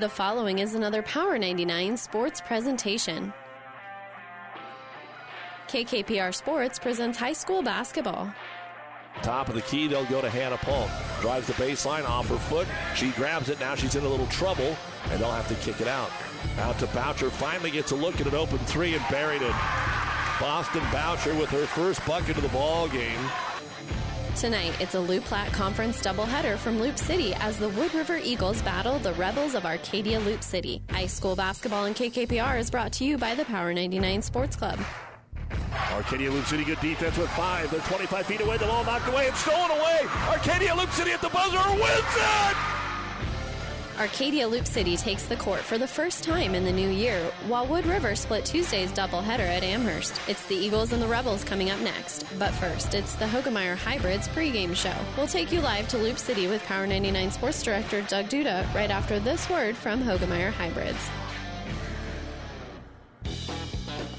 The following is another Power 99 sports presentation. KKPR Sports presents high school basketball. Top of the key, they'll go to Hannah Paul. Drives the baseline off her foot. She grabs it. Now she's in a little trouble, and they'll have to kick it out. Out to Boucher. Finally gets a look at an open three and buried it. Boston Boucher with her first bucket of the ball game. Tonight, it's a Loup Platte Conference doubleheader from Loup City as the Wood River Eagles battle the Rebels of Arcadia Loup City. High school basketball and KKPR is brought to you by the Power 99 Sports Club. Arcadia Loup City, good defense with five. They're 25 feet away. The ball knocked away. It's stolen away. Arcadia Loup City at the buzzer wins it. Arcadia Loup City takes the court for the first time in the new year, while Wood River split Tuesday's doubleheader at Amherst. It's the Eagles and the Rebels coming up next. But first, it's the Hoegemeyer Hybrids pregame show. We'll take you live to Loup City with Power 99 Sports Director Doug Duda right after this word from Hoegemeyer Hybrids.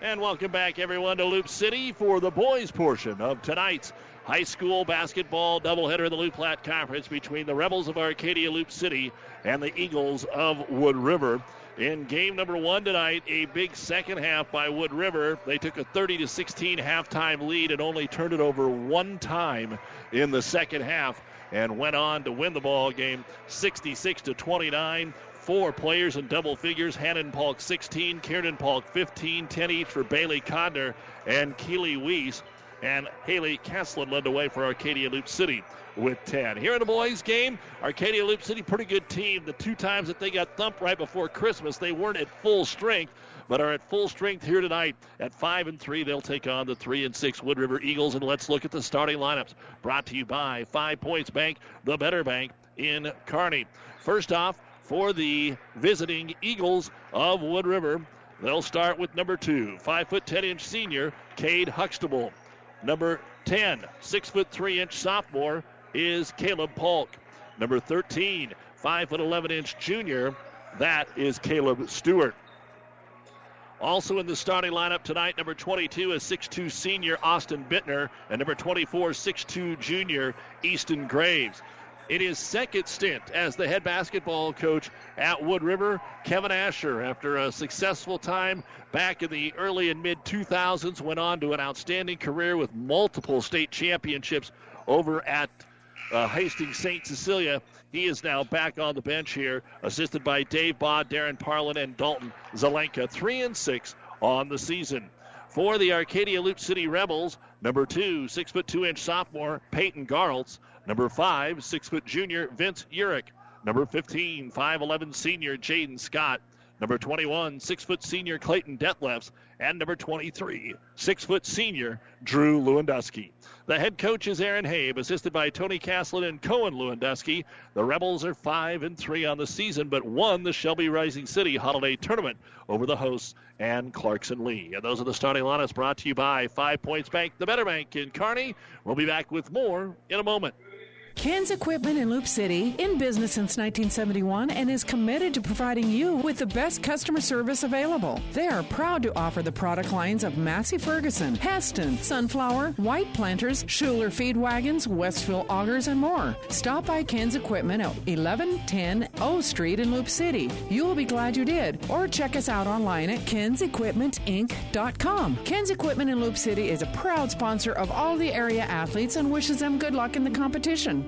And welcome back, everyone, to Loup City for the boys' portion of tonight's high school basketball doubleheader in the Loup Platte Conference between the Rebels of Arcadia Loup City and the Eagles of Wood River. In game number one tonight, a big second half by Wood River. They took a 30 to 16 halftime lead and only turned it over one time in the second half and went on to win the ball game 66 to 29 four players in double figures. Hannon Polk 16, Kiernan Polk 15, 10 each for Bailey Codner and Keely Weiss. And Haley Kesslin led the way for Arcadia Loup City with 10. Here in the boys' game, Arcadia Loup City, pretty good team. The two times that they got thumped right before Christmas, they weren't at full strength, but are at full strength here tonight. At 5 and 3, they'll take on the 3 and 6 Wood River Eagles. And let's look at the starting lineups. Brought to you by Five Points Bank, the better bank in Kearney. First off, for the visiting Eagles of Wood River. They'll start with number two, five foot ten inch senior Cade Huxtable. Number 10, six foot three inch sophomore is Caleb Polk. Number 13, five foot 11 inch junior, that is Caleb Stewart. Also in the starting lineup tonight, number 22 is 6'2 senior Austin Bittner, and number 24, 6'2 junior Easton Graves. In his second stint as the head basketball coach at Wood River, Kevin Asher, after a successful time back in the early and mid 2000s, went on to an outstanding career with multiple state championships over at uh, Hastings St. Cecilia. He is now back on the bench here, assisted by Dave Bod, Darren Parlin, and Dalton Zelenka. Three and six on the season. For the Arcadia Loup City Rebels, number two, six foot two inch sophomore Peyton Garltz. Number five, six foot junior Vince Urich. Number 15, 5'11 senior Jaden Scott. Number 21, six foot senior Clayton Detlefs. And number 23, six foot senior Drew Lewandowski. The head coach is Aaron Habe, assisted by Tony Caslin and Cohen Lewandowski. The Rebels are 5 and 3 on the season, but won the Shelby Rising City Holiday Tournament over the hosts and Clarkson Leigh. And those are the starting lineups brought to you by Five Points Bank, the Better Bank in Kearney. We'll be back with more in a moment. Ken's Equipment in Loup City, in business since 1971, and is committed to providing you with the best customer service available. They are proud to offer the product lines of Massey Ferguson, Hesston, Sunflower, White Planters, Schuler Feed Wagons, Westville Augers, and more. Stop by Ken's Equipment at 1110 O Street in Loup City. You will be glad you did. Or check us out online at kensequipmentinc.com. Ken's Equipment in Loup City is a proud sponsor of all the area athletes and wishes them good luck in the competition.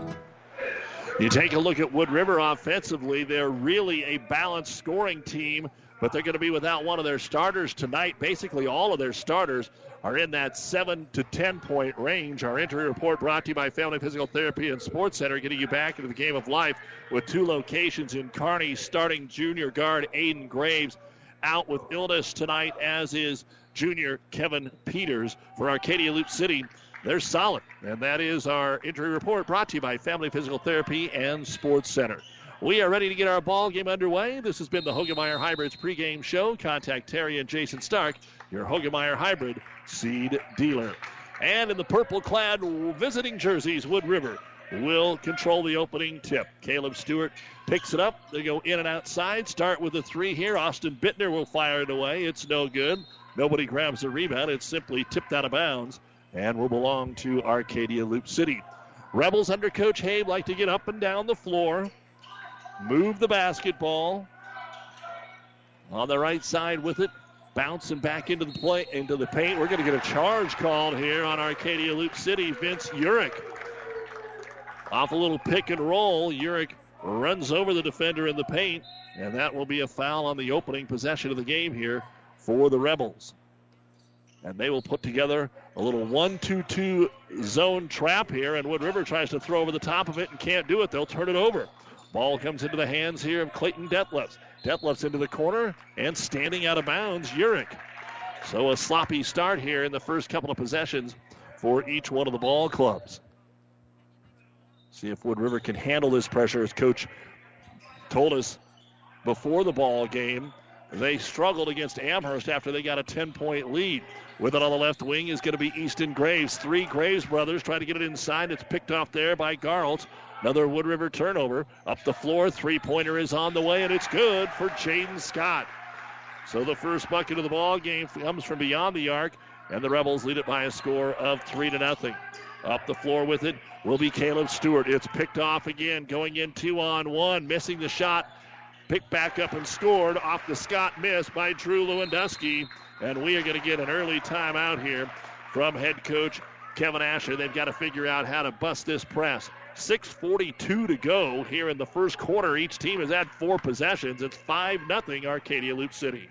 You take a look at Wood River offensively, they're really a balanced scoring team, but they're going to be without one of their starters tonight. Basically, all of their starters are in that 7 to 10 point range. Our injury report brought to you by Family Physical Therapy and Sports Center, getting you back into the game of life with two locations in Kearney, starting junior guard Aiden Graves out with illness tonight, as is junior Kevin Peters for Arcadia Loup City. They're solid. And that is our injury report brought to you by Family Physical Therapy and Sports Center. We are ready to get our ball game underway. This has been the Hoegemeyer Hybrids pregame show. Contact Terry and Jason Stark, your Hoegemeyer Hybrid seed dealer. And in the purple clad visiting jerseys, Wood River will control the opening tip. Caleb Stewart picks it up. They go in and outside. Start with a three here. Austin Bittner will fire it away. It's no good. Nobody grabs the rebound. It's simply tipped out of bounds and will belong to Arcadia Loup City. Rebels under Coach Habe like to get up and down the floor, move the basketball on the right side with it, bouncing back into the play into the paint. We're going to get a charge called here on Arcadia Loup City. Vince Urick off a little pick and roll. Urick runs over the defender in the paint, and that will be a foul on the opening possession of the game here for the Rebels. And they will put together a little 1 2 2 zone trap here, and Wood River tries to throw over the top of it and can't do it. They'll turn it over. Ball comes into the hands here of Clayton Detlefs. Detlefs into the corner and standing out of bounds, Urick. So a sloppy start here in the first couple of possessions for each one of the ball clubs. See if Wood River can handle this pressure, as Coach told us before the ball game. They struggled against Amherst after they got a 10 point lead. With it on the left wing is going to be Easton Graves. Three Graves brothers trying to get it inside. It's picked off there by Garlt. Another Wood River turnover. Up the floor. Three pointer is on the way, and it's good for Jaden Scott. So the first bucket of the ball game comes from beyond the arc, and the Rebels lead it by a score of three to nothing. Up the floor with it will be Caleb Stewart. It's picked off again, going in two on one, missing the shot. Picked back up and scored off the Scott miss by Drew Lewandowski. And we are going to get an early timeout here from head coach Kevin Asher. They've got to figure out how to bust this press. 6.42 to go here in the first quarter. Each team has had four possessions. It's 5 0 Arcadia Loup City.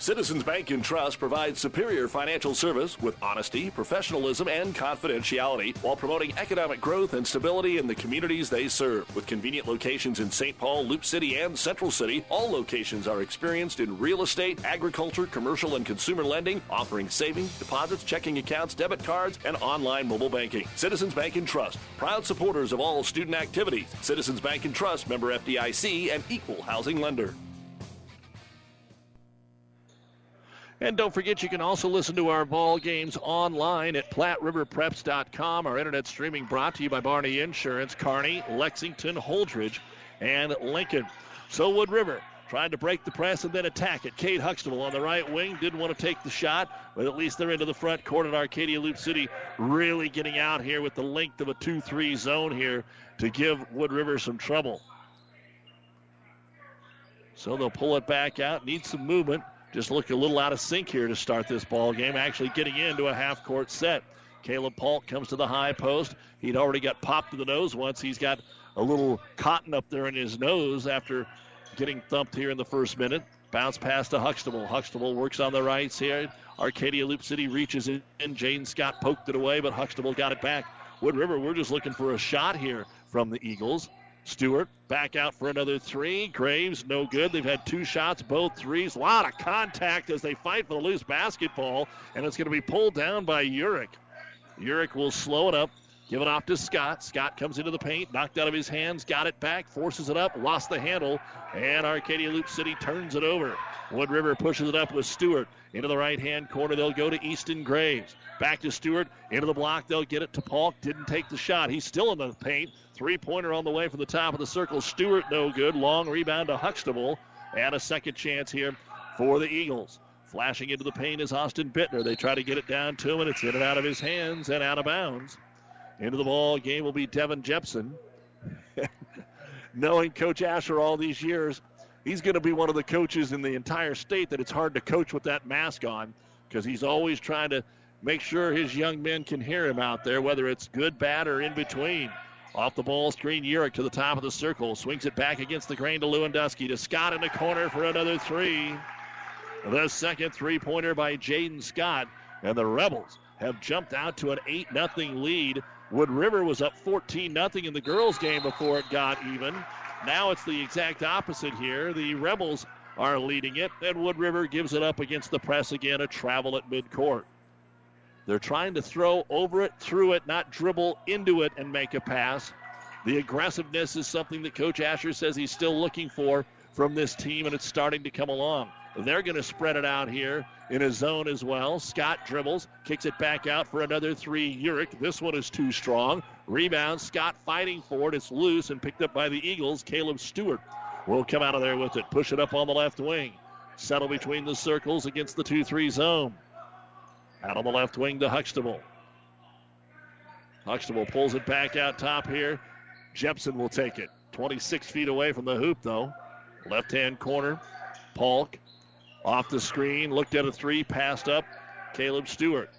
Citizens Bank and Trust provides superior financial service with honesty, professionalism, and confidentiality while promoting economic growth and stability in the communities they serve. With convenient locations in St. Paul, Loup City, and Central City, all locations are experienced in real estate, agriculture, commercial, and consumer lending, offering savings, deposits, checking accounts, debit cards, and online mobile banking. Citizens Bank and Trust, proud supporters of all student activities. Citizens Bank and Trust, member FDIC, and equal housing lender. And don't forget, you can also listen to our ball games online at PlatteRiverPreps.com. Our internet streaming brought to you by Barney Insurance, Kearney, Lexington, Holdrege, and Lincoln. So Wood River trying to break the press and then attack it. Cade Huxtable on the right wing didn't want to take the shot, but at least they're into the front court at Arcadia Loup City, really getting out here with the length of a 2-3 zone here to give Wood River some trouble. So they'll pull it back out, need some movement. Just look a little out of sync here to start this ball game, actually getting into a half court set. Caleb Polk comes to the high post. He'd already got popped to the nose once. He's got a little cotton up there in his nose after getting thumped here in the first minute. Bounce pass to Huxtable. Huxtable works on the right here. Arcadia Loup City reaches in. Jane Scott poked it away, but Huxtable got it back. Wood River, we're just looking for a shot here from the Eagles. Stewart back out for another three. Graves, no good. They've had two shots, both threes. A lot of contact as they fight for the loose basketball, and it's going to be pulled down by Urick. Urick will slow it up, give it off to Scott. Scott comes into the paint, knocked out of his hands, got it back, forces it up, lost the handle, and Arcadia Loup City turns it over. Wood River pushes it up with Stewart. Into the right hand corner, they'll go to Easton Graves. Back to Stewart. Into the block, they'll get it to Polk. Didn't take the shot. He's still in the paint. Three pointer on the way from the top of the circle. Stewart, no good. Long rebound to Huxtable. And a second chance here for the Eagles. Flashing into the paint is Austin Bittner. They try to get it down to him, and it's in and out of his hands and out of bounds. Into the ball game will be Devin Jepson. Knowing Coach Asher all these years, he's going to be one of the coaches in the entire state that it's hard to coach with that mask on because he's always trying to make sure his young men can hear him out there, whether it's good, bad, or in between. Off the ball screen, Urick to the top of the circle. Swings it back against the grain to Lewandowski. To Scott in the corner for another three. The second three pointer by Jaden Scott. And the Rebels have jumped out to an 8 0 lead. Wood River was up 14 0 in the girls' game before it got even. Now it's the exact opposite here. The Rebels are leading it, and Wood River gives it up against the press again, a travel at midcourt. They're trying to throw over it, through it, not dribble into it and make a pass. The aggressiveness is something that Coach Asher says he's still looking for from this team, and it's starting to come along. They're going to spread it out here in a zone as well. Scott dribbles, kicks it back out for another three. Urick. This one is too strong. Rebound. Scott fighting for it. It's loose and picked up by the Eagles. Caleb Stewart will come out of there with it. Push it up on the left wing. Settle between the circles against the 2 3 zone. Out on the left wing to Huxtable. Huxtable pulls it back out top here. Jepson will take it. 26 feet away from the hoop, though. Left hand corner. Polk off the screen, looked at a three, passed up. Caleb Stewart.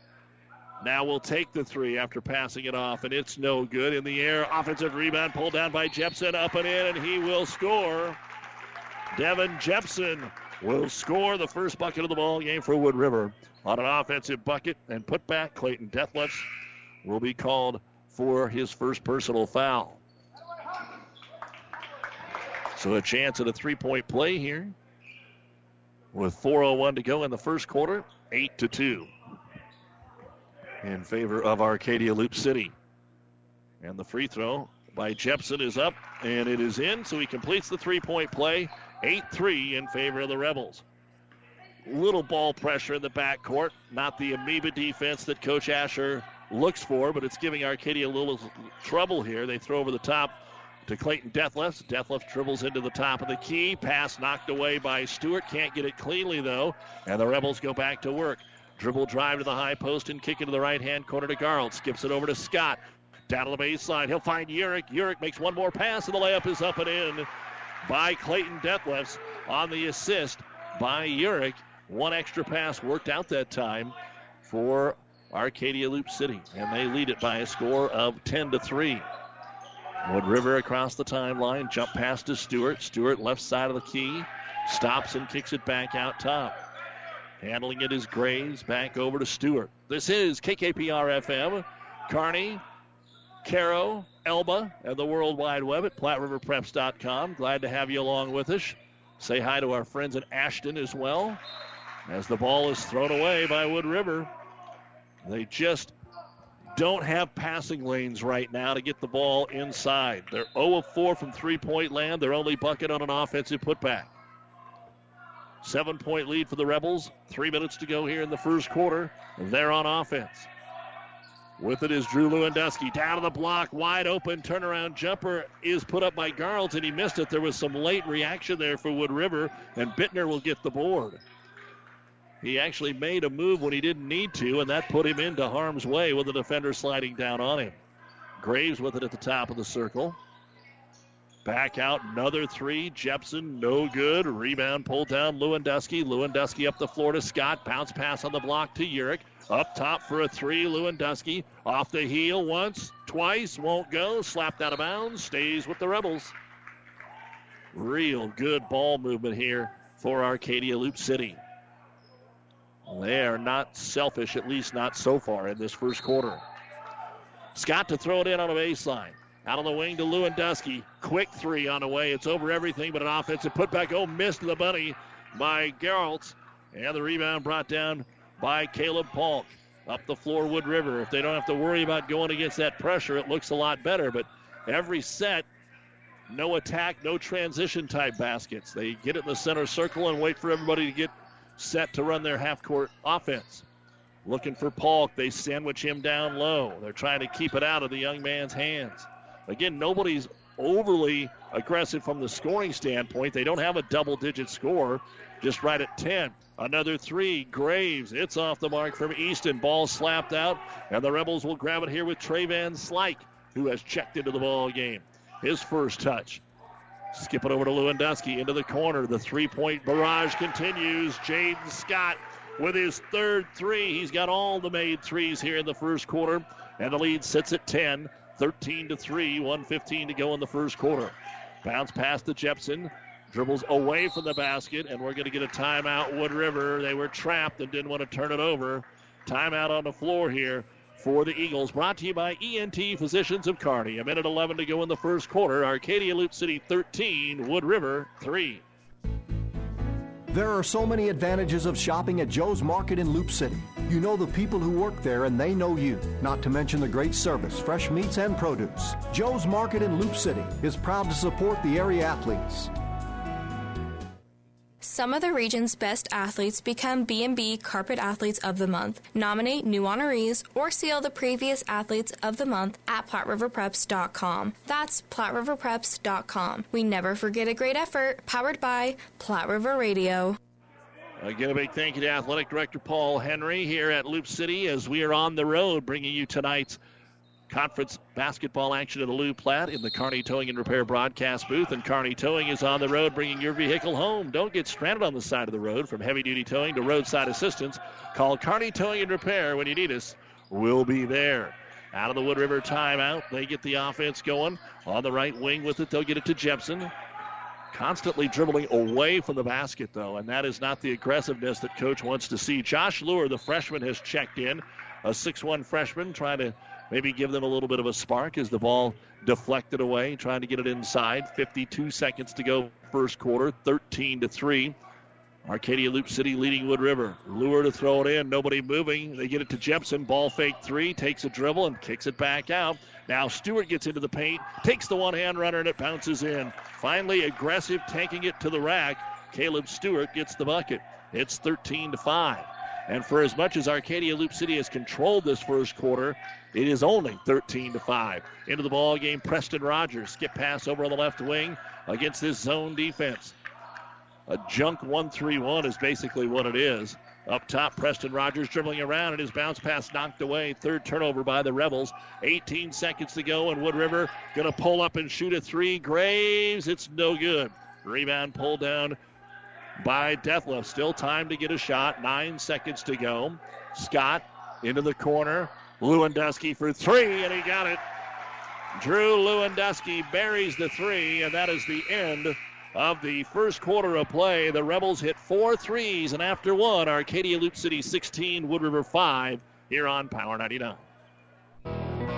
Now we'll take the three after passing it off, and it's no good. In the air, offensive rebound pulled down by Jepson, up and in, and he will score. Devin Jepson will score the first bucket of the ball game for Wood River on an offensive bucket and put back. Clayton Detlefs will be called for his first personal foul. So a chance at a three-point play here with 4:01 to go in the first quarter, eight to two in favor of Arcadia Loup City. And the free throw by Jepson is up and it is in, so he completes the three-point play, 8-3 in favor of the Rebels. Little ball pressure in the backcourt, not the amoeba defense that Coach Asher looks for, but it's giving Arcadia a little trouble here. They throw over the top to Clayton Detlefs. Detlefs dribbles into the top of the key. Pass knocked away by Stewart. Can't get it cleanly, though. And the Rebels go back to work. Dribble drive to the high post and kick into the right hand corner to Garland. Skips it over to Scott. Down to the baseline. He'll find Yurick. Yurick makes one more pass, and the layup is up and in by Clayton Detlefs on the assist by Yurick. One extra pass worked out that time for Arcadia Loup City, and they lead it by a score of 10 to 3. Wood River across the timeline. Jump pass to Stewart. Stewart left side of the key. Stops and kicks it back out top. Handling it is Graves. Back over to Stewart. This is KKPR FM. Kearney, Cairo, Elba, and the World Wide Web at PlatteRiverPreps.com. Glad to have you along with us. Say hi to our friends in Ashton as well. As the ball is thrown away by Wood River. They just don't have passing lanes right now to get the ball inside. They're 0 of 4 from three point land. Their only bucket on an offensive putback. Seven point lead for the Rebels. Three minutes to go here in the first quarter. They're on offense. With it is Drew Lewandowski down to the block, wide open turnaround jumper is put up by Garltz, and he missed it. There was some late reaction there for Wood River, and Bittner will get the board. He actually made a move when he didn't need to, and that put him into harm's way with the defender sliding down on him. Graves with it at the top of the circle. Back out, another three. Jepson, no good. Rebound pulled down Lewandowski. Lewandowski up the floor to Scott. Bounce pass on the block to Urick. Up top for a three. Lewandowski off the heel once, twice, won't go. Slapped out of bounds. Stays with the Rebels. Real good ball movement here for Arcadia Loup City. They are not selfish, at least not so far in this first quarter. Scott to throw it in on a baseline. Out on the wing to Lewandowski. Quick three on the way. It's over everything but an offensive putback. Oh, missed the bunny by Geralt. And the rebound brought down by Caleb Polk. Up the floor, Wood River. If they don't have to worry about going against that pressure, it looks a lot better. But every set, no attack, no transition type baskets. They get it in the center circle and wait for everybody to get set to run their half court offense. Looking for Polk. They sandwich him down low. They're trying to keep it out of the young man's hands. Again, nobody's overly aggressive from the scoring standpoint. They don't have a double digit score, just right at 10. Another three. Graves. It's off the mark from Easton. Ball slapped out, and the Rebels will grab it here with Trey Van Slyke, who has checked into the ball game. His first touch. Skip it over to Lewandowski into the corner. The three point barrage continues. Jaden Scott with his third three. He's got all the made threes here in the first quarter, and the lead sits at 10. 13 to 3, 115 to go in the first quarter. Bounce past the Jepson. Dribbles away from the basket, and we're going to get a timeout. Wood River. They were trapped and didn't want to turn it over. Timeout on the floor here for the Eagles. Brought to you by ENT Physicians of Kearney. A minute 11 to go in the first quarter. Arcadia Loup City 13, Wood River 3. There are so many advantages of shopping at Joe's Market in Loup City. You know the people who work there and they know you, not to mention the great service, fresh meats, and produce. Joe's Market in Loup City is proud to support the area athletes. Some of the region's best athletes become B&B Carpet Athletes of the Month. Nominate new honorees or seal the previous Athletes of the Month at PlatteRiverPreps.com. That's PlatteRiverPreps.com. We never forget a great effort, powered by Platte River Radio. Again, a big thank you to Athletic Director Paul Henry here at Loup City as we are on the road bringing you tonight's conference basketball action at the Loup Platte in the Kearney Towing and Repair broadcast booth. And Kearney Towing is on the road bringing your vehicle home. Don't get stranded on the side of the road from heavy duty towing to roadside assistance. Call Kearney Towing and Repair when you need us. We'll be there. Out of the Wood River timeout, they get the offense going. On the right wing with it, they'll get it to Jepson. Constantly dribbling away from the basket, though, and that is not the aggressiveness that coach wants to see. Josh Lure, the freshman, has checked in. A 6'1 freshman trying to maybe give them a little bit of a spark as the ball deflected away, trying to get it inside. 52 seconds to go, first quarter, 13 to 3. Arcadia Loup City leading Wood River. Lure to throw it in, nobody moving. They get it to Jepson. Ball fake three, takes a dribble and kicks it back out. Now Stewart gets into the paint, takes the one hand runner, and it bounces in. Finally, aggressive, tanking it to the rack. Caleb Stewart gets the bucket. It's 13 to 5. And for as much as Arcadia Loup City has controlled this first quarter, it is only 13 to 5. Into the ball game, Preston Rogers. Skip pass over on the left wing against this zone defense. A junk 1 3 1 is basically what it is. Up top, Preston Rogers dribbling around and his bounce pass knocked away. Third turnover by the Rebels. 18 seconds to go, and Wood River going to pull up and shoot a three. Graves, it's no good. Rebound pulled down by Detlefs. Still time to get a shot. Nine seconds to go. Scott into the corner. Lewandowski for three, and he got it. Drew Lewandowski buries the three, and that is the end of the first quarter of play. The Rebels hit four threes, and after one, Arcadia Loup City 16, Wood River 5 here on Power 99.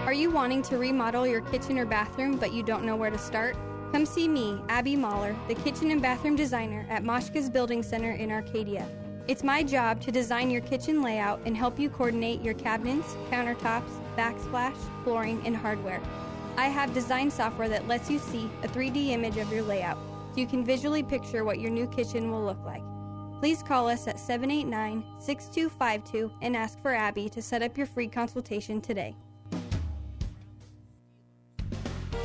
Are you wanting to remodel your kitchen or bathroom, but you don't know where to start? Come see me, Abby Mahler, the kitchen and bathroom designer at Moshka's Building Center in Arcadia. It's my job to design your kitchen layout and help you coordinate your cabinets, countertops, backsplash, flooring, and hardware. I have design software that lets you see a 3D image of your layout so you can visually picture what your new kitchen will look like. Please call us at 789 6252 and ask for Abby to set up your free consultation today.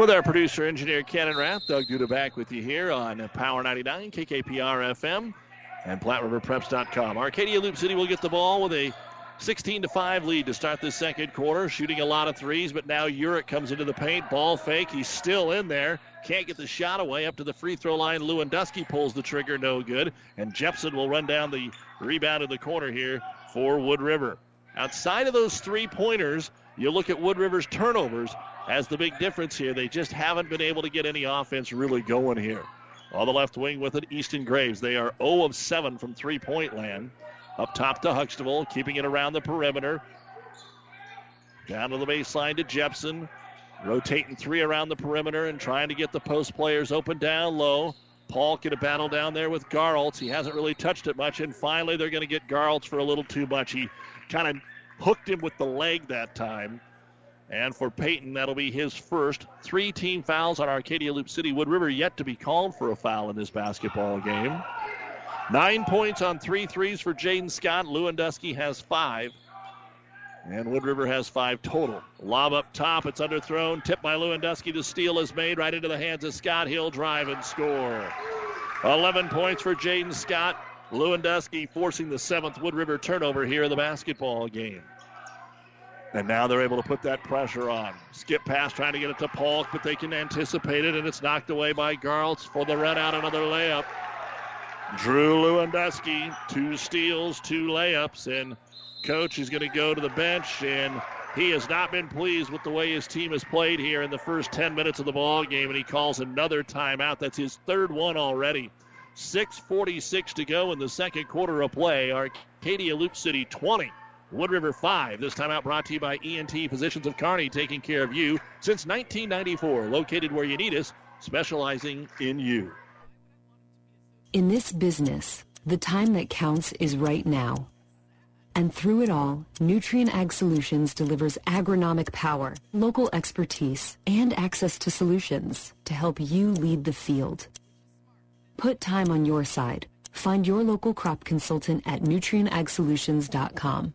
With our producer engineer Cannon Rath, Doug Duda back with you here on Power 99, KKPR FM, and PlatteRiverPreps.com. Arcadia Loup City will get the ball with a 16 to 5 lead to start the second quarter, shooting a lot of threes, but now Urich comes into the paint, ball fake. He's still in there. Can't get the shot away up to the free throw line. Lewandowski pulls the trigger, no good. And Jepson will run down the rebound in the corner here for Wood River. Outside of those three pointers, you look at Wood River's turnovers as the big difference here. They just haven't been able to get any offense really going here. On the left wing with it, Easton Graves. They are 0 of 7 from three point land. Up top to Huxtable, keeping it around the perimeter. Down to the baseline to Jepson. Rotating three around the perimeter and trying to get the post players open down low. Paul get a battle down there with Garltz. He hasn't really touched it much, and finally they're going to get Garltz for a little too much. He kind of hooked him with the leg that time. And for Peyton, that'll be his first. Three team fouls on Arcadia Loup City. Wood River yet to be called for a foul in this basketball game. Nine points on three threes for Jaden Scott. Lewandowski has five. And Wood River has five total. Lob up top. It's underthrown. Tipped by Lewandowski. The steal is made right into the hands of Scott. He'll drive and score. 11 points for Jaden Scott. Lewandowski forcing the seventh Wood River turnover here in the basketball game. And now they're able to put that pressure on. Skip pass trying to get it to Polk, but they can anticipate it, and it's knocked away by Garltz for the run out. Another layup. Drew Lewandowski, two steals, two layups, and coach is going to go to the bench, and he has not been pleased with the way his team has played here in the first 10 minutes of the ball game, and he calls another timeout. That's his third one already. 6.46 to go in the second quarter of play. Arcadia Loup City 20. Wood River 5. This timeout brought to you by ENT Physicians of Kearney, taking care of you since 1994. Located where you need us, specializing in you. In this business, the time that counts is right now. And through it all, Nutrien Ag Solutions delivers agronomic power, local expertise, and access to solutions to help you lead the field. Put time on your side. Find your local crop consultant at nutrienagsolutions.com.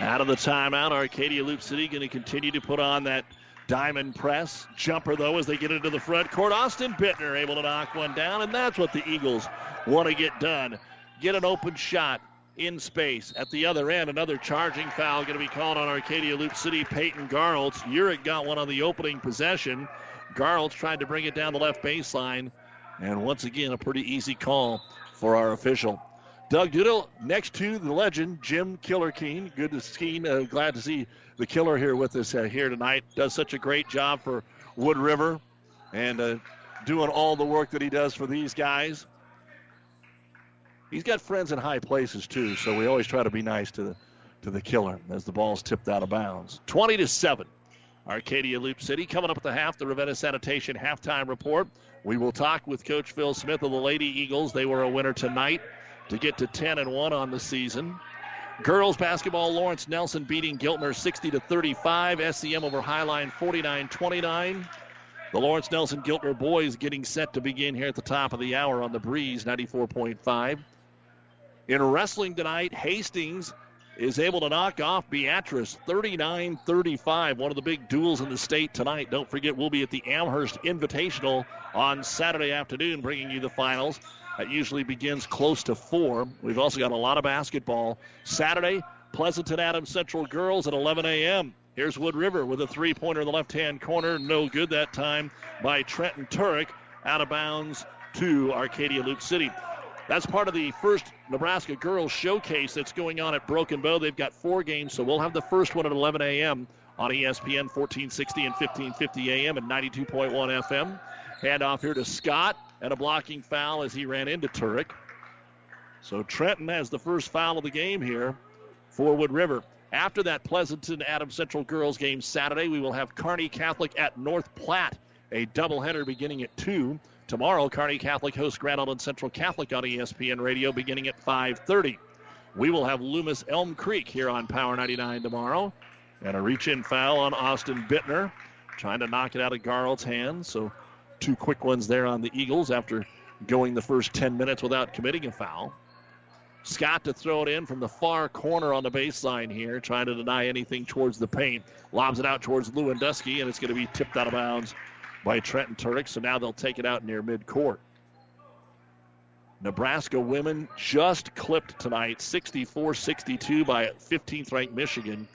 Out of the timeout, Arcadia Loup City going to continue to put on that diamond press. Jumper, though, as they get into the front court. Austin Bittner able to knock one down, and that's what the Eagles want to get done. Get an open shot in space. At the other end, another charging foul going to be called on Arcadia Loup City. Peyton Garltz. Urick got one on the opening possession. Garltz tried to bring it down the left baseline, and once again, a pretty easy call for our official. Doug Duda next to the legend, Jim Killer Keen. Good to see, uh, glad to see the killer here with us uh, here tonight. Does such a great job for Wood River and uh, doing all the work that he does for these guys. He's got friends in high places too, so we always try to be nice to the to the killer as the ball's tipped out of bounds. 20 to 7. Arcadia Loup City coming up at the half, the Ravenna Sanitation halftime report. We will talk with Coach Phil Smith of the Lady Eagles. They were a winner tonight to get to 10 and 1 on the season. Girls basketball, Lawrence Nelson beating Giltner 60 to 35. SEM over Highline 49 29. The Lawrence Nelson Giltner boys getting set to begin here at the top of the hour on the breeze 94.5. In wrestling tonight, Hastings is able to knock off Beatrice 39 35. One of the big duels in the state tonight. Don't forget, we'll be at the Amherst Invitational on Saturday afternoon, bringing you the finals. That usually begins close to 4. We've also got a lot of basketball. Saturday, Pleasanton Adams Central girls at 11 a.m. Here's Wood River with a three pointer in the left hand corner. No good that time by Trenton Turek. Out of bounds to Arcadia Loop City. That's part of the first Nebraska Girls Showcase that's going on at Broken Bow. They've got four games, so we'll have the first one at 11 a.m. on ESPN 1460 and 1550 a.m. and 92.1 FM. Hand off here to Scott and a blocking foul as he ran into Turek. So Trenton has the first foul of the game here for Wood River. After that Pleasanton Adams Central girls game Saturday, we will have Kearney Catholic at North Platte, a doubleheader beginning at 2. Tomorrow, Kearney Catholic hosts Grand Island Central Catholic on ESPN Radio beginning at 5:30. We will have Loomis Elm Creek here on Power 99 tomorrow, and a reach-in foul on Austin Bittner, trying to knock it out of Garlt's hands. So two quick ones there on the Eagles after going the first 10 minutes without committing a foul. Scott to throw it in from the far corner on the baseline here, trying to deny anything towards the paint. Lobs it out towards Lewandowski, and it's going to be tipped out of bounds by Trenton Turek. So now they'll take it out near midcourt. Nebraska women just clipped tonight, 64 62 by 15th ranked Michigan.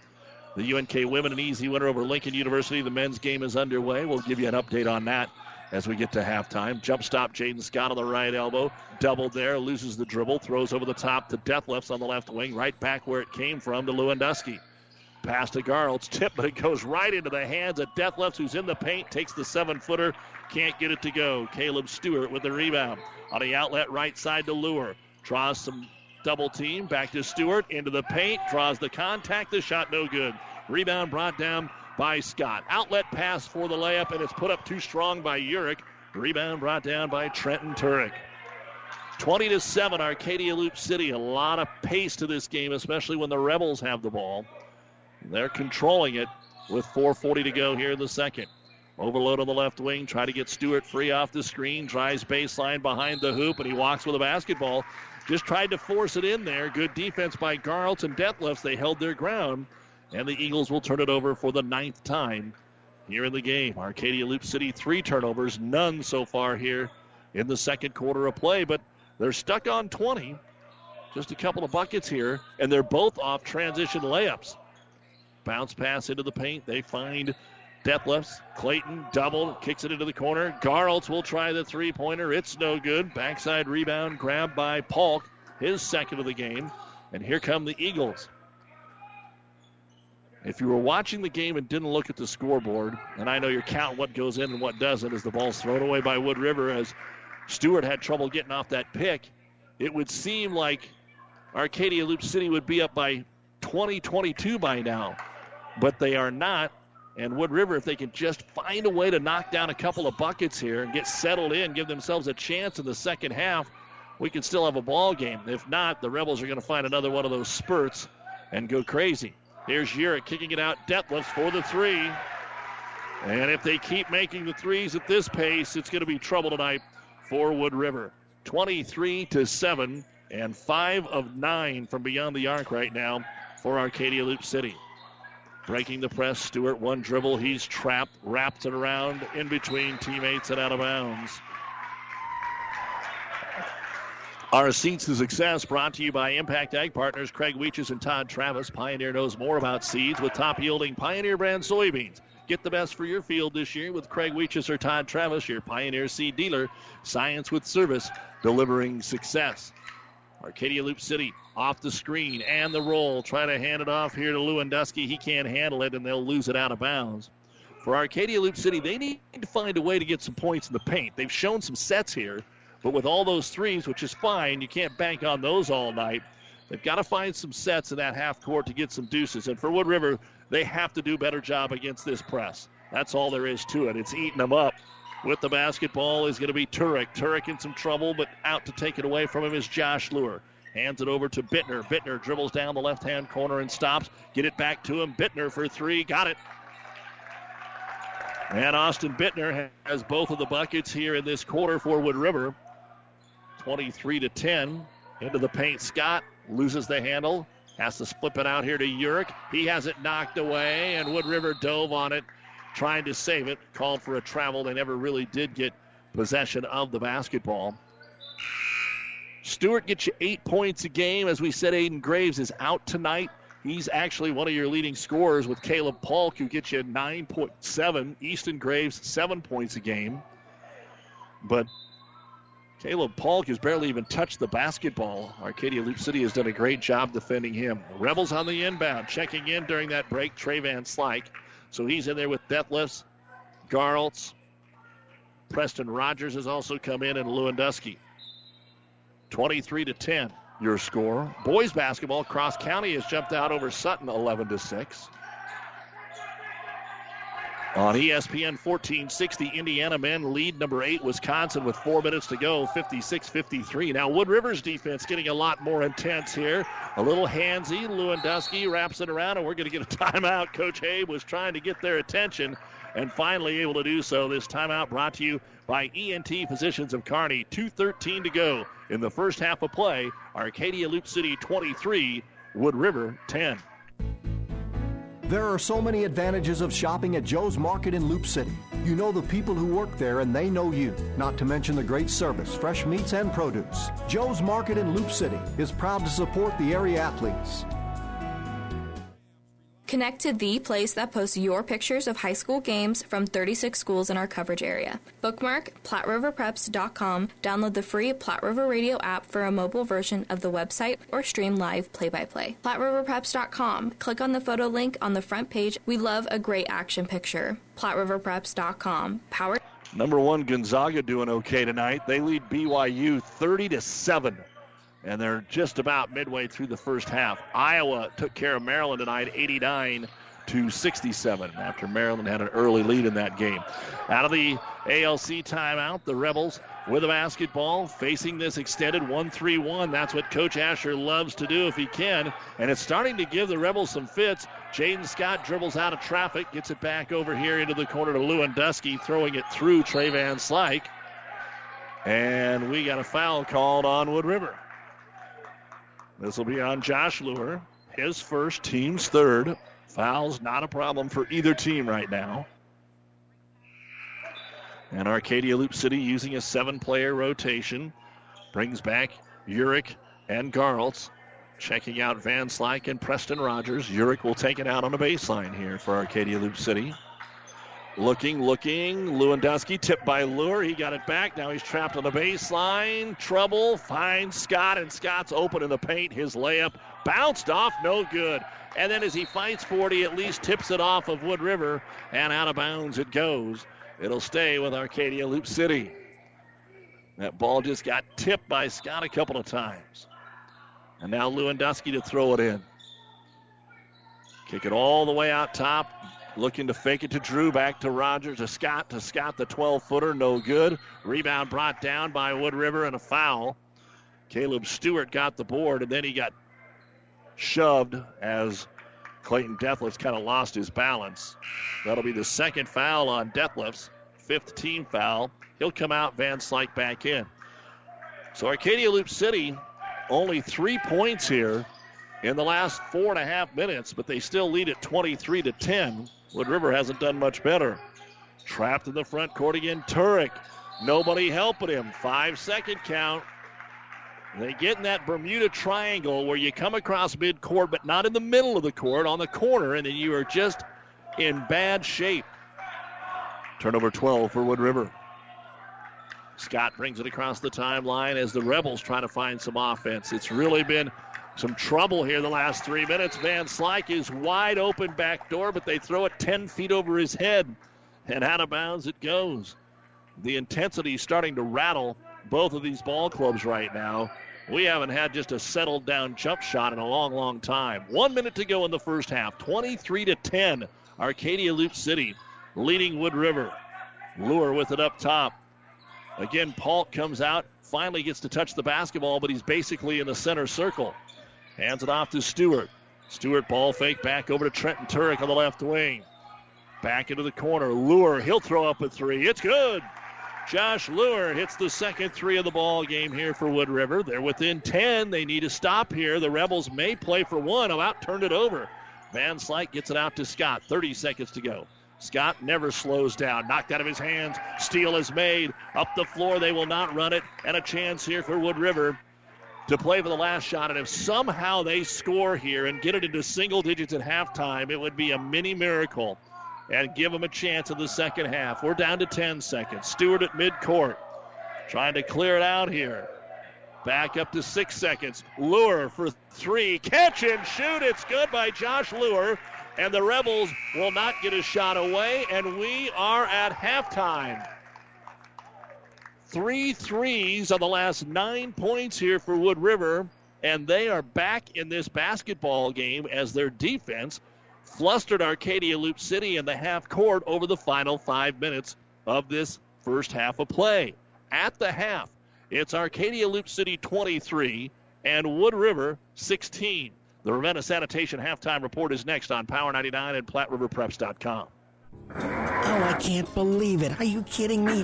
The UNK women an easy winner over Lincoln University. The men's game is underway. We'll give you an update on that as we get to halftime. Jump stop, Jaden Scott on the right elbow. Doubled there, loses the dribble, throws over the top to Detlefs on the left wing, right back where it came from to Lewandowski. Pass to Garltz, tip, but it goes right into the hands of Detlefs, who's in the paint, takes the seven footer, can't get it to go. Caleb Stewart with the rebound. On the outlet right side to Lure. Draws some double team, back to Stewart, into the paint, draws the contact, the shot no good. Rebound brought down by Scott. Outlet pass for the layup, and it's put up too strong by Urick. Rebound brought down by Trenton Turek. 20 to 7, Arcadia Loup City. A lot of pace to this game, especially when the Rebels have the ball. They're controlling it with 4.40 to go here in the second. Overload on the left wing. Try to get Stewart free off the screen. Drives baseline behind the hoop, and he walks with a basketball. Just tried to force it in there. Good defense by Garlton Detlefs. They held their ground, and the Eagles will turn it over for the ninth time here in the game. Arcadia Loup City, three turnovers, none so far here in the second quarter of play, but they're stuck on 20. Just a couple of buckets here, and they're both off transition layups. Bounce pass into the paint. They find Detlefs. Clayton double, kicks it into the corner. Garltz will try the three pointer. It's no good. Backside rebound grabbed by Polk, his second of the game. And here come the Eagles. If you were watching the game and didn't look at the scoreboard, and I know you're counting what goes in and what doesn't as the ball's thrown away by Wood River as Stewart had trouble getting off that pick, it would seem like Arcadia Loup City would be up by 20 22 by now. But they are not. And Wood River, if they can just find a way to knock down a couple of buckets here and get settled in, give themselves a chance in the second half, we can still have a ball game. If not, the Rebels are going to find another one of those spurts and go crazy. Here's Urick kicking it out. Detlefs for the three. And if they keep making the threes at this pace, it's going to be trouble tonight for Wood River. 23 to 7 and 5 of 9 from beyond the arc right now for Arcadia Loup City. Breaking the press, Stewart, one dribble. He's trapped, wraps it around in between teammates and out of bounds. Our seeds to success brought to you by Impact Ag Partners, Craig Weeches and Todd Travis. Pioneer knows more about seeds with top yielding Pioneer brand soybeans. Get the best for your field this year with Craig Weeches or Todd Travis, your Pioneer seed dealer. Science with service, delivering success. Arcadia Loup City off the screen and the roll. Trying to hand it off here to Lewandowski. He can't handle it, and they'll lose it out of bounds. For Arcadia Loup City, they need to find a way to get some points in the paint. They've shown some sets here, but with all those threes, which is fine, you can't bank on those all night. They've got to find some sets in that half court to get some deuces. And for Wood River, they have to do a better job against this press. That's all there is to it. It's eating them up. With the basketball is going to be Turek. Turek in some trouble, but out to take it away from him is Josh Lure. Hands it over to Bittner. Bittner dribbles down the left hand corner and stops. Get it back to him. Bittner for three. Got it. And Austin Bittner has both of the buckets here in this quarter for Wood River. 23 to 10. Into the paint. Scott loses the handle. Has to slip it out here to Urick. He has it knocked away, and Wood River dove on it, trying to save it. Called for a travel. They never really did get possession of the basketball. Stewart gets you eight points a game. As we said, Aiden Graves is out tonight. He's actually one of your leading scorers with Caleb Polk, who gets you 9.7. Easton Graves, seven points a game. But Caleb Polk has barely even touched the basketball. Arcadia Loup City has done a great job defending him. Rebels on the inbound, checking in during that break, Trey Van Slyke. So he's in there with Detlefs, Garltz, Preston Rogers has also come in, and Lewandowski. 23 to 10, your score. Boys basketball, Cross County has jumped out over Sutton 11 to 6. On ESPN 1460, Indiana men lead number eight, Wisconsin, with four minutes to go, 56 53. Now, Wood River's defense getting a lot more intense here. A little handsy. Lewandowski wraps it around, and we're going to get a timeout. Coach Habe was trying to get their attention and finally able to do so. This timeout brought to you by ENT Physicians of Kearney. 2.13 to go in the first half of play. Arcadia Loup City 23, Wood River 10. There are so many advantages of shopping at Joe's Market in Loup City. You know the people who work there and they know you, not to mention the great service, fresh meats, and produce. Joe's Market in Loup City is proud to support the area athletes. Connect to the place that posts your pictures of high school games from 36 schools in our coverage area. Bookmark PlatteRiverPreps.com, download the free Platte River Radio app for a mobile version of the website, or stream live play by play. PlatteRiverPreps.com, click on the photo link on the front page. We love a great action picture. PlatteRiverPreps.com, powered. Number one, Gonzaga doing okay tonight. They lead BYU 30 to 7 and they're just about midway through the first half. Iowa took care of Maryland tonight, 89 to 67, after Maryland had an early lead in that game. Out of the ALC timeout, the Rebels with a basketball facing this extended 1 3 1. That's what Coach Asher loves to do if he can, and it's starting to give the Rebels some fits. Jaden Scott dribbles out of traffic, gets it back over here into the corner to Lewandowski, throwing it through Trey Van Slyke. And we got a foul called on Wood River. This will be on Josh Lure. His first, team's third. Fouls not a problem for either team right now. And Arcadia Loup City using a seven player rotation brings back Urick and Garltz. Checking out Van Slyke and Preston Rogers. Urick will take it out on the baseline here for Arcadia Loup City. Looking, looking. Lewandowski tipped by Lure. He got it back. Now he's trapped on the baseline. Trouble. Finds Scott, and Scott's open in the paint. His layup bounced off. No good. And then as he fights for it, he at least tips it off of Wood River, and out of bounds it goes. It'll stay with Arcadia Loup City. That ball just got tipped by Scott a couple of times. And now Lewandowski to throw it in. Kick it all the way out top. Looking to fake it to Drew, back to Rogers, to Scott, to Scott, the 12 footer, no good. Rebound brought down by Wood River and a foul. Caleb Stewart got the board, and then he got shoved as Clayton Detlefs kind of lost his balance. That'll be the second foul on Detlefs, fifth team foul. He'll come out, Van Slyke back in. So Arcadia Loup City, only three points here in the last four and a half minutes, but they still lead at 23 to 10. Wood River hasn't done much better. Trapped in the front court again, Turek. Nobody helping him. Five second count. They get in that Bermuda triangle where you come across mid court, but not in the middle of the court, on the corner, and then you are just in bad shape. Turnover 12 for Wood River. Scott brings it across the timeline as the Rebels try to find some offense. It's really been some trouble here the last three minutes. Van Slyke is wide open back door, but they throw it 10 feet over his head, and out of bounds it goes. The intensity is starting to rattle both of these ball clubs right now. We haven't had just a settled down jump shot in a long, long time. One minute to go in the first half. 23 to 10. Arcadia Loup City leading Wood River. Lure with it up top. Again, Paul comes out, finally gets to touch the basketball, but he's basically in the center circle. Hands it off to Stewart. Stewart ball fake back over to Trenton Turek on the left wing. Back into the corner. Lure, he'll throw up a three. It's good. Josh Lure hits the second three of the ball game here for Wood River. They're within 10. They need to stop here. The Rebels may play for one. About turned it over. Van Slyke gets it out to Scott. 30 seconds to go. Scott never slows down. Knocked out of his hands. Steal is made. Up the floor. They will not run it. And a chance here for Wood River to play for the last shot. And if somehow they score here and get it into single digits at halftime, it would be a mini miracle and give them a chance in the second half. We're down to 10 seconds. Stewart at midcourt trying to clear it out here. Back up to six seconds. Lure for three. Catch and shoot. It's good by Josh Lure. And the Rebels will not get a shot away. And we are at halftime. Three threes on the last nine points here for Wood River. And they are back in this basketball game as their defense flustered Arcadia Loup City in the half court over the final five minutes of this first half of play. At the half, it's Arcadia Loup City 23 and Wood River 16. The Ravenna Sanitation halftime report is next on Power 99 and PlatteRiverPreps.com. Oh, I can't believe it. Are you kidding me?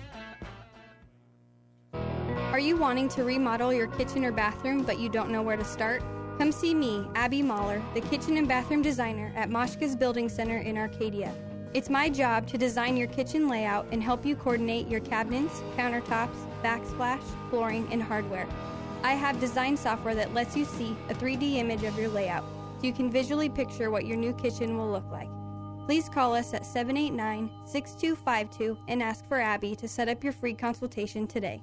Are you wanting to remodel your kitchen or bathroom but you don't know where to start? Come see me, Abby Mahler, the kitchen and bathroom designer at Moshka's Building Center in Arcadia. It's my job to design your kitchen layout and help you coordinate your cabinets, countertops, backsplash, flooring, and hardware. I have design software that lets you see a 3D image of your layout so you can visually picture what your new kitchen will look like. Please call us at 789 6252 and ask for Abby to set up your free consultation today.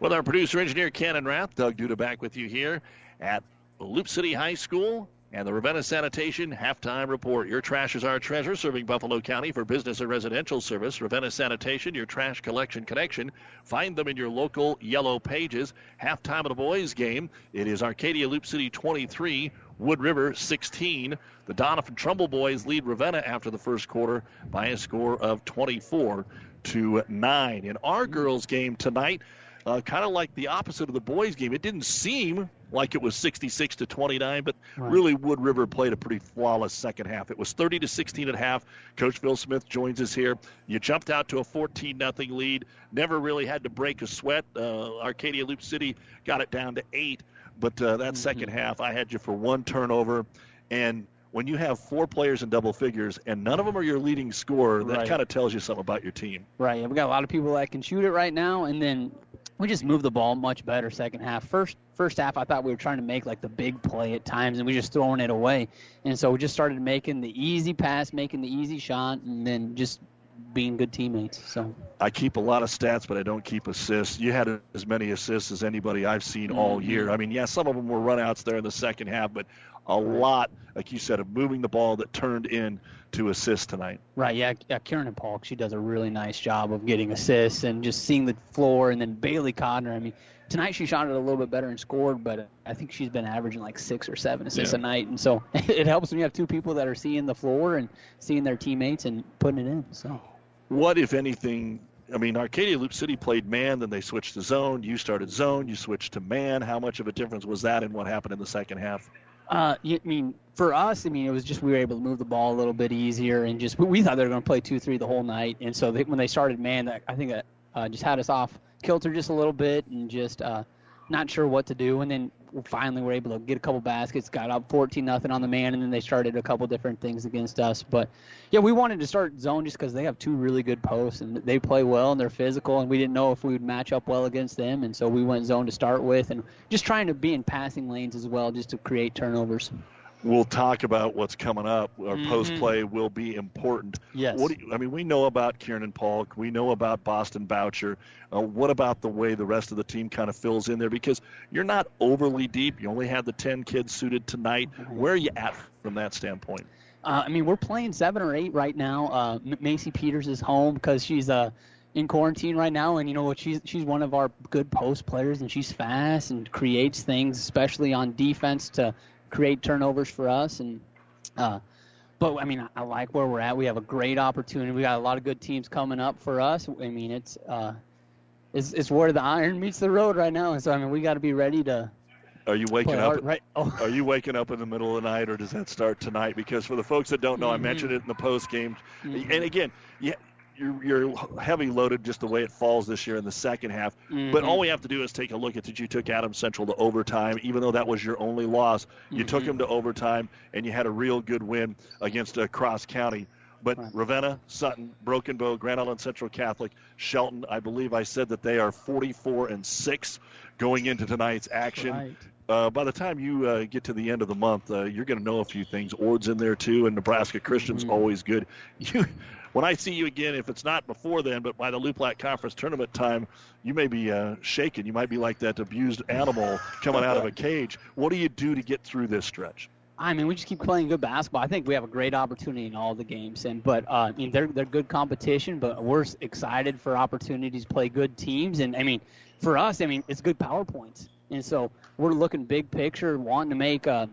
With our producer engineer Cannon Rath, Doug Duda back with you here at Loup City High School and the Ravenna Sanitation halftime report. Your trash is our treasure, serving Buffalo County for business and residential service. Ravenna Sanitation, your trash collection connection. Find them in your local yellow pages. Halftime of the boys' game. It is Arcadia Loup City 23, Wood River 16. The Doniphan Trumbull boys lead Ravenna after the first quarter by a score of 24 to 9. In our girls' game tonight, uh, kind of like the opposite of the boys' game. It didn't seem like it was 66 to 29, but Right. really Wood River played a pretty flawless second half. It was 30 to 16 at half. Coach Phil Smith joins us here. You jumped out to a 14 nothing lead. Never really had to break a sweat. Uh, Arcadia Loup City got it down to eight, but uh, that second half, I had you for one turnover, and when you have four players in double figures and none of them are your leading scorer, that Right. kind of tells you something about your team. Right. Yeah, we got a lot of people that can shoot it right now, and then we just moved the ball much better second half. First first half, I thought we were trying to make like the big play at times, and we just throwing it away. And so we just started making the easy pass, making the easy shot, and then just being good teammates. So I keep a lot of stats, but I don't keep assists. You had as many assists as anybody I've seen all Mhm. year. I mean, yeah, some of them were runouts there in the second half, but a lot, like you said, of moving the ball that turned in to assist tonight. Right, yeah, yeah. Kieran and Paul, she does a really nice job of getting assists and just seeing the floor. And then Bailey Codner, I mean, tonight she shot it a little bit better and scored, but I think she's been averaging like six or seven assists Yeah. a night. And so it helps when you have two people that are seeing the floor and seeing their teammates and putting it in. So What, if anything, I mean, Arcadia Loup City played man, then they switched to zone. You started zone, you switched to man. How much of a difference was that in what happened in the second half? Uh, I mean, for us, I mean, it was just we were able to move the ball a little bit easier, and just we thought they were going to play two three the whole night, and so they, when they started man, I think that uh, just had us off kilter just a little bit, and just uh, not sure what to do, and then finally were able to get a couple baskets, got up 14 nothing on the man, and then they started a couple different things against us, but yeah, we wanted to start zone just because they have two really good posts and they play well and they're physical, and we didn't know if we would match up well against them, and so we went zone to start with, and just trying to be in passing lanes as well, just to create turnovers. We'll talk about what's coming up. Our Mhm. post play will be important. Yes. What do you, I mean, we know about Kieran and Polk. We know about Boston Boucher. Uh, what about the way the rest of the team kind of fills in there? Because you're not overly deep. You only had the 10 kids suited tonight. Where are you at from that standpoint? Uh, I mean, we're playing seven or eight right now. Uh, Macy Peters is home because she's uh, in quarantine right now, and you know what? She's she's one of our good post players, and she's fast and creates things, especially on defense to create turnovers for us. And uh, but I mean, I like where we're at. We have a great opportunity. We got a lot of good teams coming up for us. I mean, it's uh, it's, it's where the iron meets the road right now. And so I mean, we got to be ready to. Are you waking up? right? Oh. Are you waking up in the middle of the night, or does that start tonight? Because for the folks that don't know, I Mhm. mentioned it in the post game, Mhm. and again, yeah. You're, you're heavy loaded just the way it falls this year in the second half. But Mhm. all we have to do is take a look at that you took Adams Central to overtime, even though that was your only loss. You took Mhm. them to overtime, and you had a real good win against uh, Cross County. But Ravenna, Sutton, Broken Bow, Grand Island Central Catholic, Shelton, I believe I said that they are 44 and 6 going into tonight's action. Right. Uh, by the time you uh, get to the end of the month, uh, you're going to know a few things. Ord's in there too, and Nebraska Christian's Mm-hmm. always good. You, when I see you again, if it's not before then, but by the Loup Platte Conference tournament time, you may be uh, shaken. You might be like that abused animal coming out of a cage. What do you do to get through this stretch? I mean, we just keep playing good basketball. I think we have a great opportunity in all the games, and but uh, I mean, they're they're good competition. But we're excited for opportunities to play good teams, and I mean, for us, I mean, it's good power points, and so we're looking big picture, wanting to make uh,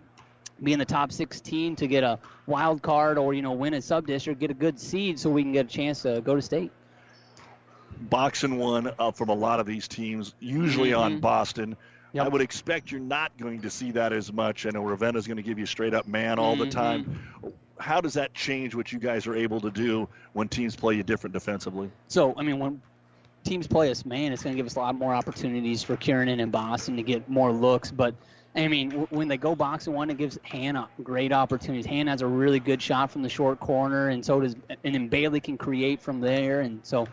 be in the top 16 to get a wild card, or you know, win a sub district, get a good seed, so we can get a chance to go to state. boxing one up from a lot of these teams, usually on Mhm. Boston. Yep. I would expect you're not going to see that as much. I know Ravenna's going to give you straight up man all the Mhm. time. How does that change what you guys are able to do when teams play you different defensively? So, I mean, when teams play us man, it's going to give us a lot more opportunities for Kieran and Boston to get more looks. But, I mean, w- when they go boxing one, it gives Hannah great opportunities. Hannah has a really good shot from the short corner, and so does, and then Bailey can create from there. And so,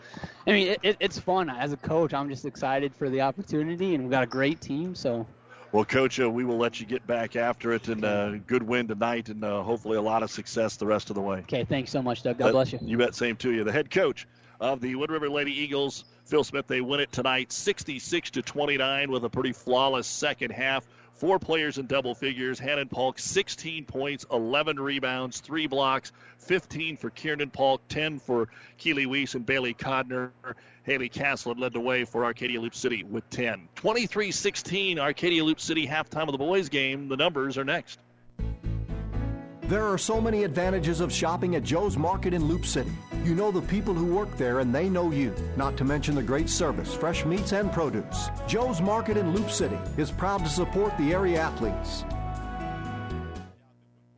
I mean, it, it, it's fun. As a coach, I'm just excited for the opportunity, and we've got a great team. So, Well, Coach, uh, we will let you get back after it, and uh, good win tonight, and uh, hopefully a lot of success the rest of the way. okay, thanks so much, Doug. God bless you. You bet. Same to you. The head coach of the Wood River Lady Eagles, Phil Smith. They win it tonight, 66 to 29, with a pretty flawless second half. Four players in double figures. Hannon Polk, 16 points, 11 rebounds, three blocks, 15 for Kiernan Polk, 10 for Keely Weiss and Bailey Codner. Haley Castle led the way for Arcadia Loup City with 10. 23 16, Arcadia Loup City halftime of the boys' game. The numbers are next. There are so many advantages of shopping at Joe's Market in Loup City. You know the people who work there and they know you, not to mention the great service, fresh meats, and produce. Joe's Market in Loup City is proud to support the area athletes.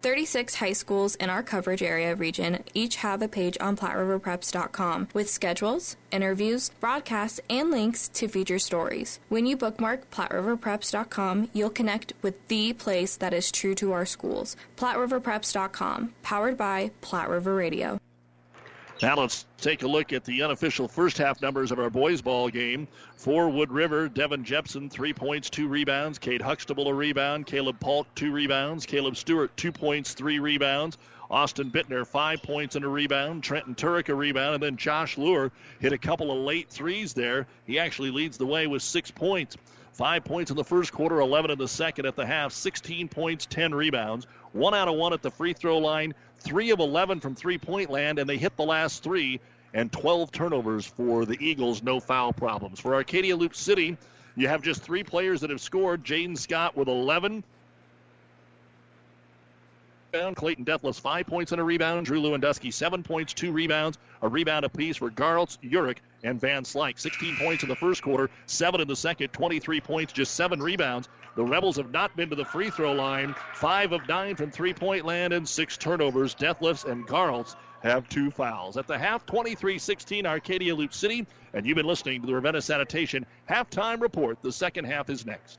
36 high schools in our coverage area region each have a page on PlatteRiverPreps.com with schedules, interviews, broadcasts, and links to feature stories. When you bookmark PlatteRiverPreps.com, you'll connect with the place that is true to our schools. PlatteRiverPreps.com, powered by Platte River Radio. Now let's take a look at the unofficial first half numbers of our boys ball game. For Wood River, Devin Jepson, three points, two rebounds. Cade Huxtable, a rebound. Caleb Polk, two rebounds. Caleb Stewart, two points, three rebounds. Austin Bittner, five points and a rebound. Trenton Turek, a rebound. And then Josh Lure hit a couple of late threes there. He actually leads the way with six points. Five points in the first quarter, 11 in the second at the half, 16 points, 10 rebounds. One out of one at the free throw line, three of 11 from three point land, and they hit the last three, and 12 turnovers for the Eagles, no foul problems. For Arcadia Loup City, you have just three players that have scored. Jaden Scott with 11. Rebound. Clayton Detlefs, five points and a rebound. Drew Lewandowski, seven points, two rebounds, a rebound apiece for Garltz, Urich, and Van Slyke. 16 points in the first quarter, seven in the second, 23 points, just seven rebounds. The Rebels have not been to the free throw line. Five of nine from three point land and six turnovers. Detlefs and Garltz have two fouls. At the half, 23 16, Arcadia Loup City. And you've been listening to the Ravenna Sanitation halftime report. The second half is next.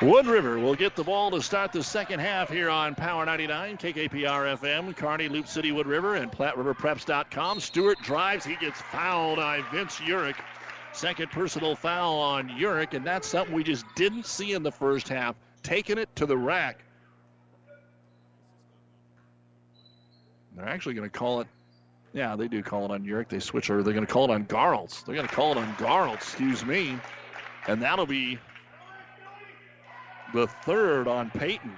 Wood River will get the ball to start the second half here on Power 99, KKPR FM, Kearney, Loup City, Wood River, and PlatteRiverPreps.com. Stewart drives. He gets fouled by Vince Urick. Second personal foul on Urick, and that's something we just didn't see in the first half. Taking it to the rack. They're actually going to call it. Yeah, they do call it on Urick. They switch, or they're going to call it on Garltz. They're going to call it on Garltz, excuse me. And that'll be the third on Peyton.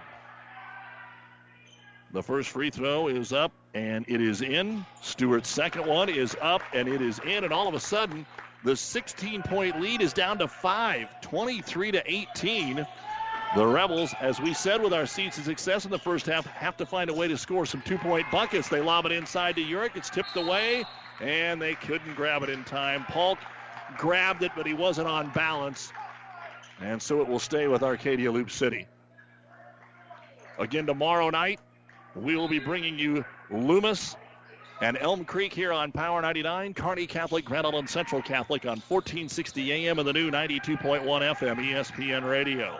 The first free throw is up and it is in. Stewart's second one is up and it is in. And all of a sudden, the 16 point lead is down to five, 23 to 18. The Rebels, as we said with our seeds of success in the first half, have to find a way to score some two point buckets. They lob it inside to Urick. It's tipped away, and they couldn't grab it in time. Polk grabbed it, but he wasn't on balance. And so it will stay with Arcadia Loup City. Again, tomorrow night, we will be bringing you Loomis and Elm Creek here on Power 99, Kearney Catholic, Grand Island Central Catholic on 1460 AM and the new 92.1 FM ESPN radio.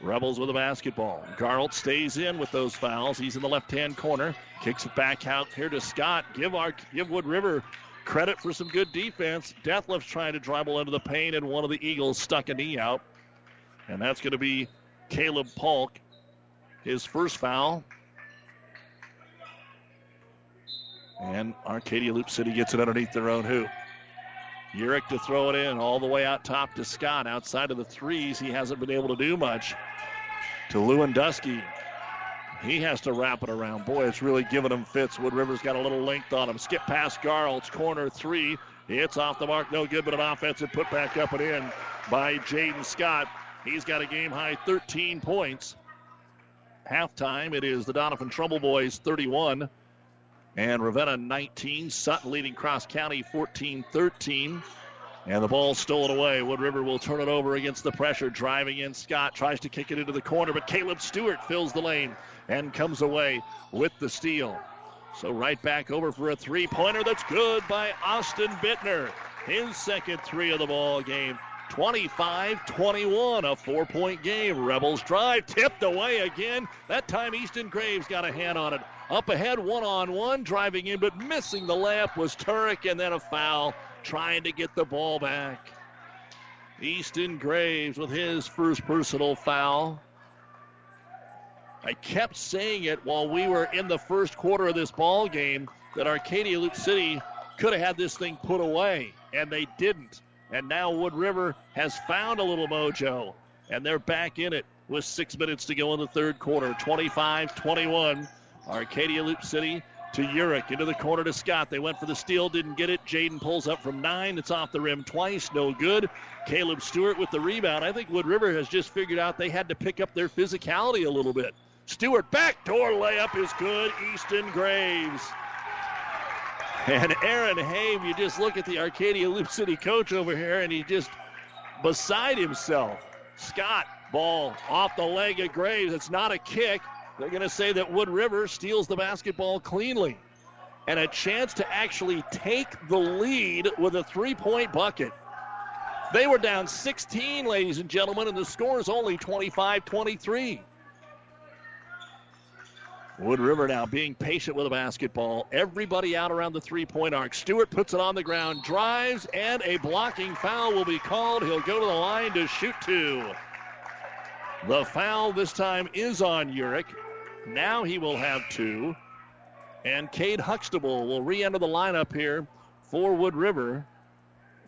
Rebels with the basketball. Garlt stays in with those fouls. He's in the left-hand corner. Kicks it back out here to Scott. Give our give Wood River credit for some good defense. Deathlift's trying to dribble into the paint, and one of the Eagles stuck a knee out. And that's going to be Caleb Polk. His first foul. And Arcadia Loup City gets it underneath their own hoop. Urick to throw it in all the way out top to Scott. Outside of the threes, he hasn't been able to do much. To Lewandowski. He has to wrap it around. Boy, it's really giving him fits. Wood River's got a little length on him. Skip past Garltz, corner three. It's off the mark, no good, but an offensive put back up and in by Jaden Scott. He's got a game high 13 points. Halftime, it is the Doniphan Trumbull Boys 31 and Ravenna 19. Sutton leading Cross County 14 13. And the ball stolen away. Wood River will turn it over against the pressure. Driving in, Scott tries to kick it into the corner, but Caleb Stewart fills the lane and comes away with the steal. So right back over for a three pointer that's good by Austin Bittner. His second three of the ball game. 25 21, a four point game. Rebels drive, tipped away again. That time Easton Graves got a hand on it. Up ahead, one on one, driving in, but missing the layup was Turek, and then a foul trying to get the ball back. Easton Graves with his first personal foul. I kept saying it while we were in the first quarter of this ball game that Arcadia Loup City could have had this thing put away, and they didn't. And now Wood River has found a little mojo, and they're back in it with six minutes to go in the third quarter. 25 21. Arcadia Loup City to Urick into the corner to Scott. They went for the steal, didn't get it. Jaden pulls up from nine. It's off the rim twice, no good. Caleb Stewart with the rebound. I think Wood River has just figured out they had to pick up their physicality a little bit. Stewart backdoor layup is good. Easton Graves. And Aaron Haim, you just look at the Arcadia Loup City coach over here, and he just beside himself. Scott, ball off the leg of Graves. It's not a kick. They're going to say that Wood River steals the basketball cleanly. And a chance to actually take the lead with a three point bucket. They were down 16, ladies and gentlemen, and the score is only 25 23. Wood River now being patient with a basketball. Everybody out around the three point arc. Stewart puts it on the ground, drives, and a blocking foul will be called. He'll go to the line to shoot two. The foul this time is on Urick. Now he will have two. And Cade Huxtable will re enter the lineup here for Wood River,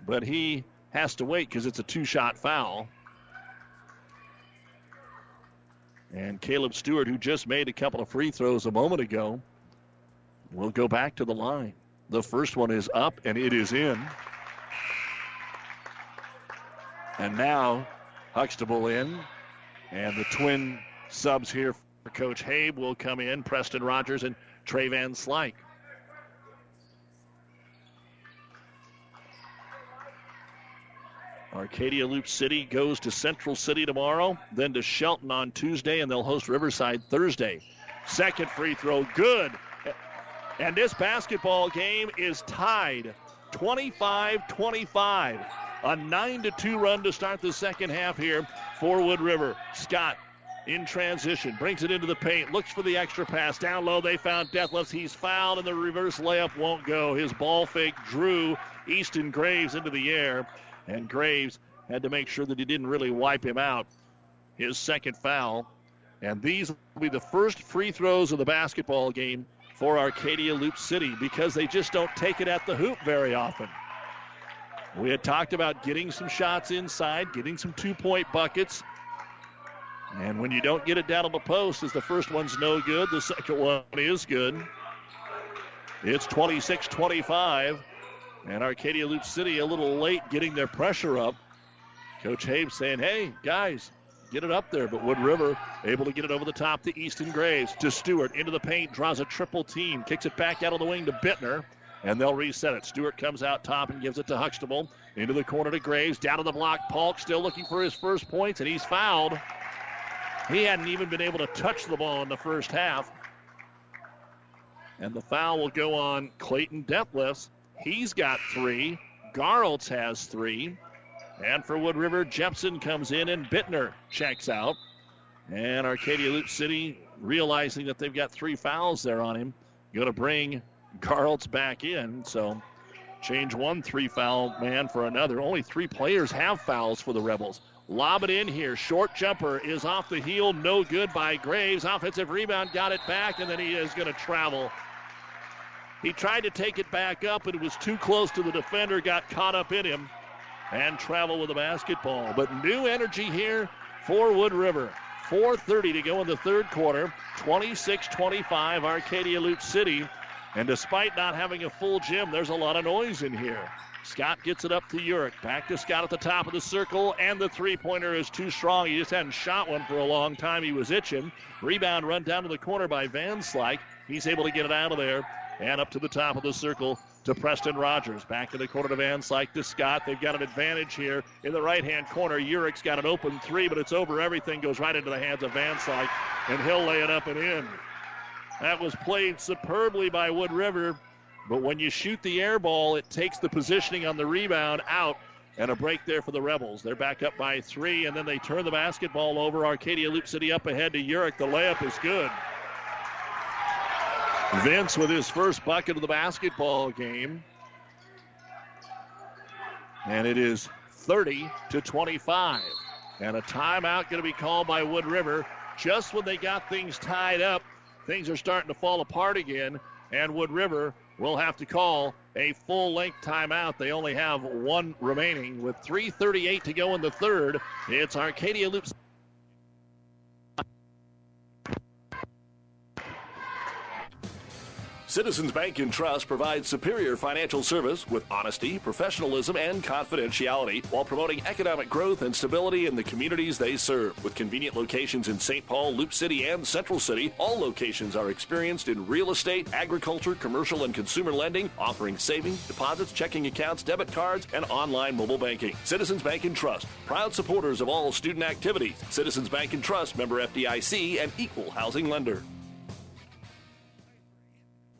but he has to wait because it's a two shot foul. And Caleb Stewart, who just made a couple of free throws a moment ago, will go back to the line. The first one is up and it is in. And now Huxtable in. And the twin subs here for Coach Habe will come in Preston Rogers and Trey Van Slyke. Arcadia Loup City goes to Central City tomorrow, then to Shelton on Tuesday, and they'll host Riverside Thursday. Second free throw, good. And this basketball game is tied 25 25. A 9 to 2 run to start the second half here for Wood River. Scott in transition, brings it into the paint, looks for the extra pass. Down low, they found Detlefs. He's fouled, and the reverse layup won't go. His ball fake drew Easton Graves into the air, and Graves had to make sure that he didn't really wipe him out. His second foul. And these will be the first free throws of the basketball game for Arcadia Loup City because they just don't take it at the hoop very often. We had talked about getting some shots inside, getting some two point buckets. And when you don't get it down on the post, as the first one's no good, the second one is good. It's 26 25. And Arcadia Loup City a little late getting their pressure up. Coach Habe saying, hey, guys, get it up there. But Wood River able to get it over the top to Easton Graves. To Stewart into the paint, draws a triple team, kicks it back out of the wing to Bittner, and they'll reset it. Stewart comes out top and gives it to Huxtable. Into the corner to Graves, down to the block. Polk still looking for his first points, and he's fouled. He hadn't even been able to touch the ball in the first half. And the foul will go on Clayton Detlefs. He's got three. Garltz has three. And for Wood River, Jepson comes in and Bittner checks out. And Arcadia Loup City, realizing that they've got three fouls there on him, going to bring Garltz back in. So change one three foul man for another. Only three players have fouls for the Rebels. Lob it in here. Short jumper is off the heel. No good by Graves. Offensive rebound got it back, and then he is going to travel. He tried to take it back up, and it was too close to the defender. Got caught up in him and travel with the basketball. But new energy here for Wood River. 4.30 to go in the third quarter. 26 25, Arcadia Loup City. And despite not having a full gym, there's a lot of noise in here. Scott gets it up to Urick. Back to Scott at the top of the circle, and the three pointer is too strong. He just hadn't shot one for a long time. He was itching. Rebound run down to the corner by Van Slyke. He's able to get it out of there and up to the top of the circle to Preston Rogers. Back to the corner to Van to Scott. They've got an advantage here in the right hand corner. Urick's got an open three, but it's over everything, goes right into the hands of Van and he'll lay it up and in. That was played superbly by Wood River, but when you shoot the air ball, it takes the positioning on the rebound out. And a break there for the Rebels. They're back up by three, and then they turn the basketball over. Arcadia Loup City up ahead to Urick. The layup is good. Vince with his first bucket of the basketball game. And it is 30 to 25. And a timeout going to be called by Wood River just when they got things tied up. Things are starting to fall apart again, and Wood River will have to call a full length timeout. They only have one remaining with 3.38 to go in the third. It's Arcadia Loops. Citizens Bank and Trust provides superior financial service with honesty, professionalism, and confidentiality while promoting economic growth and stability in the communities they serve. With convenient locations in St. Paul, Loup City, and Central City, all locations are experienced in real estate, agriculture, commercial, and consumer lending, offering savings, deposits, checking accounts, debit cards, and online mobile banking. Citizens Bank and Trust, proud supporters of all student activities. Citizens Bank and Trust, member FDIC, and equal housing lender.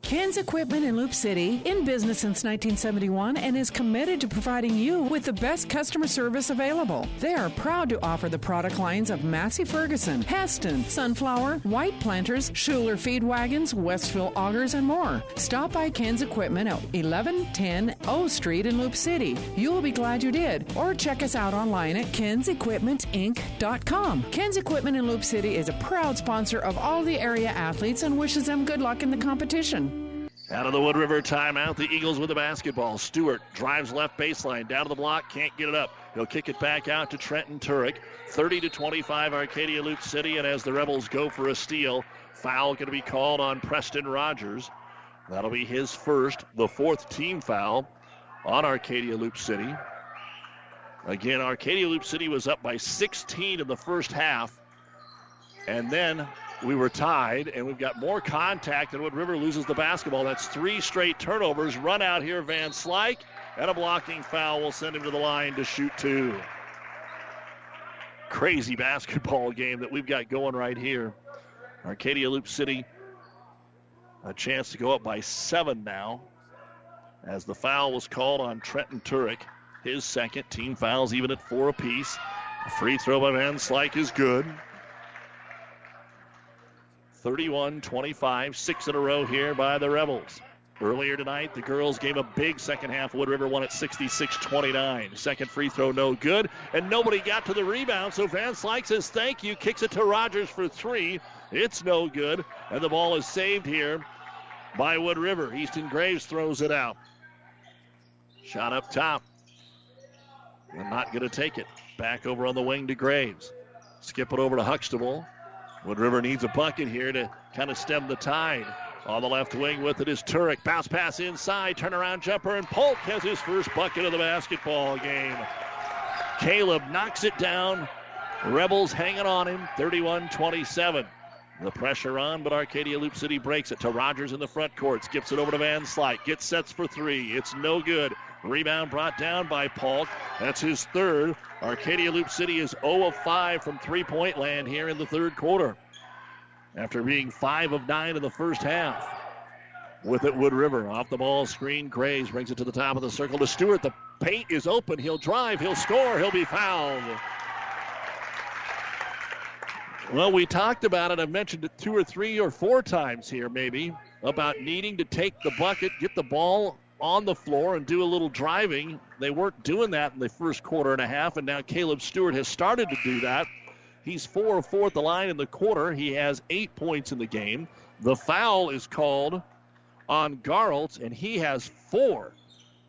Ken's Equipment in Loup City, in business since 1971, and is committed to providing you with the best customer service available. They are proud to offer the product lines of Massey Ferguson, Hesston, Sunflower, White Planters, Schuler Feed Wagons, Westfield Augers, and more. Stop by Ken's Equipment at 1110 O Street in Loup City. You will be glad you did. Or check us out online at kensequipmentinc.com. Ken's Equipment in Loup City is a proud sponsor of all the area athletes and wishes them good luck in the competition. Out of the Wood River timeout, the Eagles with the basketball. Stewart drives left baseline, down to the block, can't get it up. He'll kick it back out to Trenton Turek. 30 to 25, Arcadia Loup City, and as the Rebels go for a steal, foul going to be called on Preston Rogers. That'll be his first, the fourth team foul on Arcadia Loup City. Again, Arcadia Loup City was up by 16 in the first half. And then we were tied, and we've got more contact, and Wood River loses the basketball. That's three straight turnovers. Run out here, Van Slyke, and a blocking foul will send him to the line to shoot two. Crazy basketball game that we've got going right here. Arcadia Loup City, a chance to go up by seven now, as the foul was called on Trenton Turek. His second team fouls even at four apiece. A free throw by Van Slyke is good. 31 25, six in a row here by the Rebels. Earlier tonight, the girls gave a big second half. Wood River won at 66 29. Second free throw, no good. And nobody got to the rebound, so Van Slyke says thank you, kicks it to Rogers for three. It's no good. And the ball is saved here by Wood River. Easton Graves throws it out. Shot up top. And not going to take it. Back over on the wing to Graves. Skip it over to Huxtable. Wood River needs a bucket here to kind of stem the tide. On the left wing with it is Turek. Bounce pass inside. Turnaround jumper. And Polk has his first bucket of the basketball game. Caleb knocks it down. Rebels hanging on him. 31 27. The pressure on, but Arcadia Loup City breaks it to Rogers in the front court. Skips it over to Van Slyke. Gets sets for three. It's no good. Rebound brought down by Polk. That's his third. Arcadia Loup City is 0 of 5 from three point land here in the third quarter. After being 5 of 9 in the first half. With it, Wood River off the ball screen. Graves brings it to the top of the circle to Stewart. The paint is open. He'll drive. He'll score. He'll be fouled. Well, we talked about it. I've mentioned it two or three or four times here, maybe, about needing to take the bucket, get the ball on the floor, and do a little driving. They weren't doing that in the first quarter and a half, and now Caleb Stewart has started to do that. He's four of four at the line in the quarter. He has eight points in the game. The foul is called on Garltz, and he has four.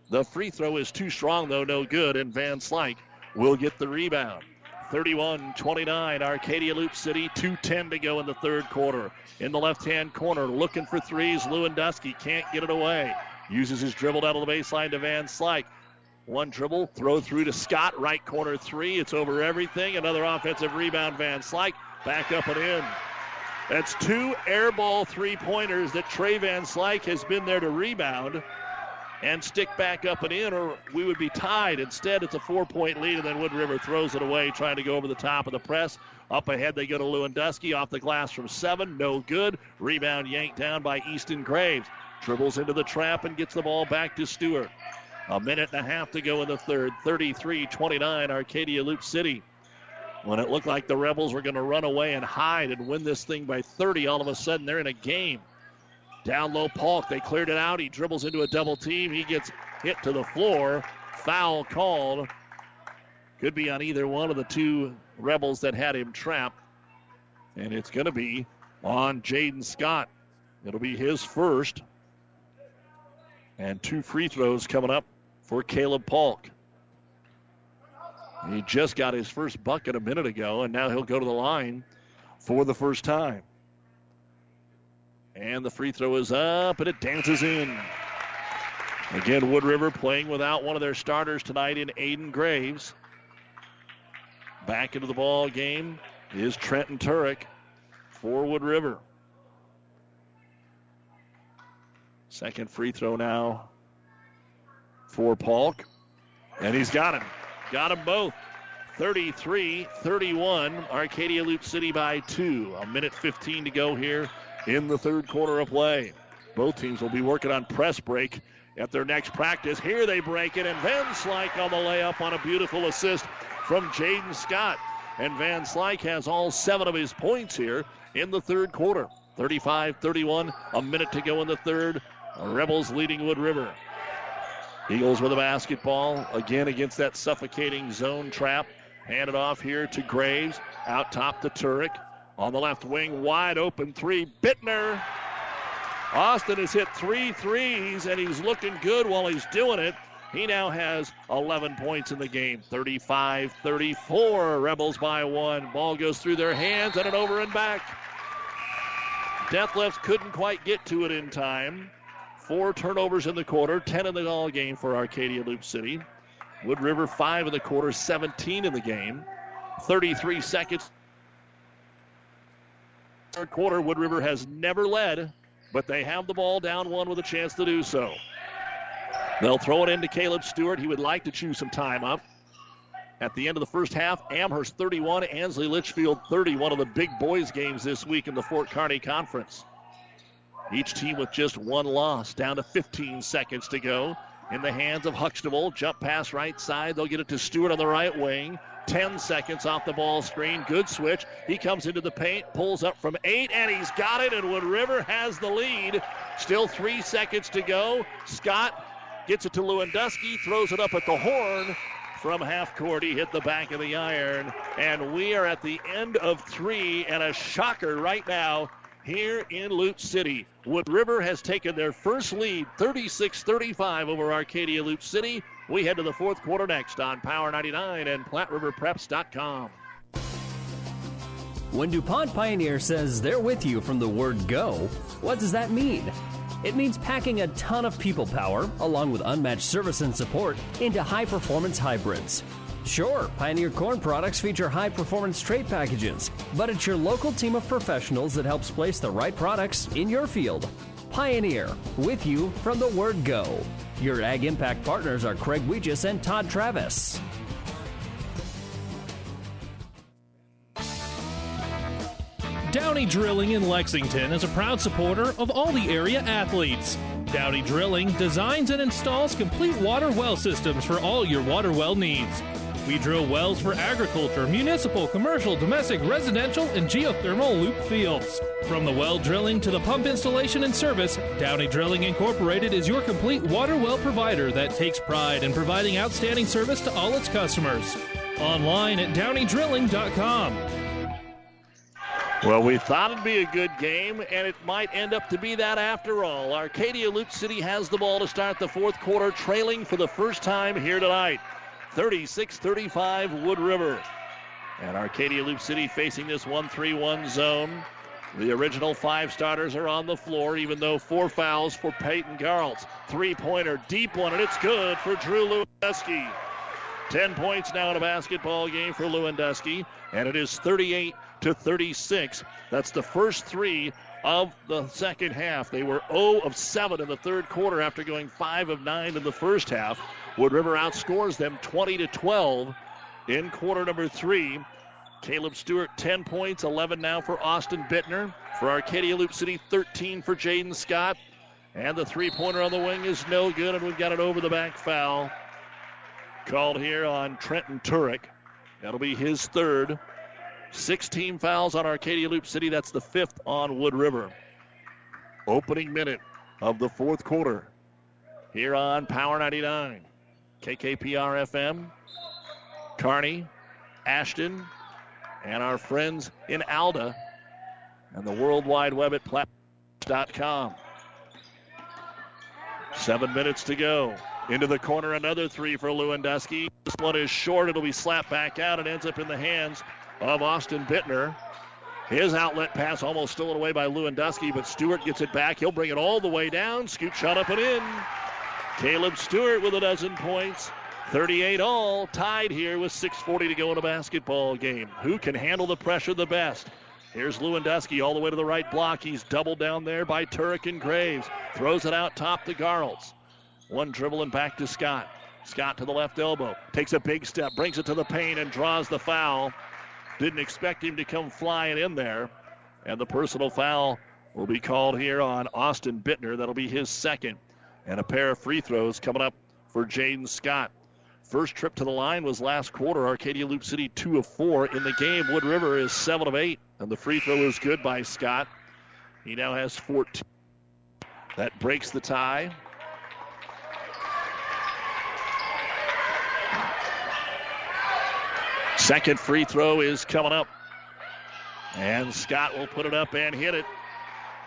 The free throw is too strong, though, no good, and Van Slyke will get the rebound. 31 29, Arcadia Loup City, 2.10 to go in the third quarter. In the left hand corner, looking for threes. Lewandowski can't get it away. Uses his dribble down to the baseline to Van Slyke. One dribble, throw through to Scott, right corner three. It's over everything. Another offensive rebound, Van Slyke. Back up and in. That's two air ball three pointers that Trey Van Slyke has been there to rebound and stick back up and in, or we would be tied. Instead, it's a four point lead, and then Wood River throws it away, trying to go over the top of the press. Up ahead, they go to Lewandowski off the glass from seven. No good. Rebound yanked down by Easton Graves. Dribbles into the trap and gets the ball back to Stewart. A minute and a half to go in the third. 33 29, Arcadia Loup City. When it looked like the Rebels were going to run away and hide and win this thing by 30, all of a sudden they're in a game. Down low, Polk. They cleared it out. He dribbles into a double team. He gets hit to the floor. Foul called. Could be on either one of the two Rebels that had him trapped. And it's going to be on Jaden Scott. It'll be his first. And two free throws coming up for Caleb Polk. He just got his first bucket a minute ago, and now he'll go to the line for the first time. And the free throw is up, and it dances in. Again, Wood River playing without one of their starters tonight in Aiden Graves. Back into the ball game is Trenton Turek for Wood River. Second free throw now for Polk. And he's got him. Got them both. 33 31. Arcadia Loup City by two. A minute 15 to go here in the third quarter of play. Both teams will be working on press break at their next practice. Here they break it, and Van Slyke on the layup on a beautiful assist from Jaden Scott. And Van Slyke has all seven of his points here in the third quarter. 35 31, a minute to go in the third. Rebels leading Wood River. Eagles with a basketball again against that suffocating zone trap. Handed off here to Graves. Out top to Turek. On the left wing, wide open three. Bittner. Austin has hit three threes, and he's looking good while he's doing it. He now has 11 points in the game. 35 34. Rebels by one. Ball goes through their hands and an over and back. Detlefs couldn't quite get to it in time. Four turnovers in the quarter, 10 in the all game for Arcadia Loup City. Wood River, five in the quarter, 17 in the game. 33 seconds third quarter. Wood River has never led, but they have the ball down one with a chance to do so. They'll throw it into Caleb Stewart. He would like to chew some time up. At the end of the first half, Amherst 31, Ansley Litchfield 30, one of the big boys games this week in the Fort Kearny Conference. Each team with just one loss, down to 15 seconds to go. In the hands of Huxtable, jump pass right side. They'll get it to Stewart on the right wing. 10 seconds off the ball screen. Good switch. He comes into the paint, pulls up from eight, and he's got it. And Wood River has the lead. Still three seconds to go. Scott gets it to Lewandowski, throws it up at the horn. From half court, he hit the back of the iron. And we are at the end of three, and a shocker right now here in Loup City. Wood River has taken their first lead, 36 35 over Arcadia Loup City. We head to the fourth quarter next on Power 99 and PlatteRiverPreps.com. When DuPont Pioneer says they're with you from the word go, what does that mean? It means packing a ton of people power, along with unmatched service and support, into high performance hybrids. Sure, Pioneer Corn products feature high performance trait packages, but it's your local team of professionals that helps place the right products in your field. Pioneer, with you from the word go. Your Ag Impact partners are Craig Weegis and Todd Travis. Downey Drilling in Lexington is a proud supporter of all the area athletes. Downey Drilling designs and installs complete water well systems for all your water well needs. We drill wells for agriculture, municipal, commercial, domestic, residential, and geothermal loop fields. From the well drilling to the pump installation and service, Downey Drilling Incorporated is your complete water well provider that takes pride in providing outstanding service to all its customers. Online at downeydrilling.com. Well, we thought it'd be a good game, and it might end up to be that after all. Arcadia Loup City has the ball to start the fourth quarter, trailing for the first time here tonight. 36 35 Wood River. And Arcadia Loup City facing this 1 3 1 zone. The original five starters are on the floor, even though four fouls for Peyton Garltz. Three pointer, deep one, and it's good for Drew Lewandowski. 10 points now in a basketball game for Lewandowski, and it is 38 to 36. That's the first three of the second half. They were 0 of 7 in the third quarter after going 5 of 9 in the first half. Wood River outscores them 20 to 12 in quarter number three. Caleb Stewart 10 points, 11 now for Austin Bittner. For Arcadia Loup City, 13 for Jaden Scott. And the three pointer on the wing is no good, and we've got an over the back foul called here on Trenton Turek. That'll be his third. 16 fouls on Arcadia Loup City. That's the fifth on Wood River. Opening minute of the fourth quarter here on Power 99. KKPR FM, Kearney, Ashton, and our friends in Alda, and the World Wide Web at Platt.com. Seven minutes to go. Into the corner, another three for Lewandowski. This one is short. It'll be slapped back out. It ends up in the hands of Austin Bittner. His outlet pass almost stolen away by Lewandowski, but Stewart gets it back. He'll bring it all the way down. Scoop shot up and in. Caleb Stewart with a dozen points. 38 all, tied here with 6.40 to go in a basketball game. Who can handle the pressure the best? Here's Lewandowski all the way to the right block. He's doubled down there by Turek and Graves. Throws it out top to Garltz. One dribble and back to Scott. Scott to the left elbow. Takes a big step, brings it to the paint, and draws the foul. Didn't expect him to come flying in there. And the personal foul will be called here on Austin Bittner. That'll be his second. And a pair of free throws coming up for Jaden Scott. First trip to the line was last quarter. Arcadia Loup City 2 of 4 in the game. Wood River is 7 of 8. And the free throw is good by Scott. He now has 14. That breaks the tie. Second free throw is coming up. And Scott will put it up and hit it.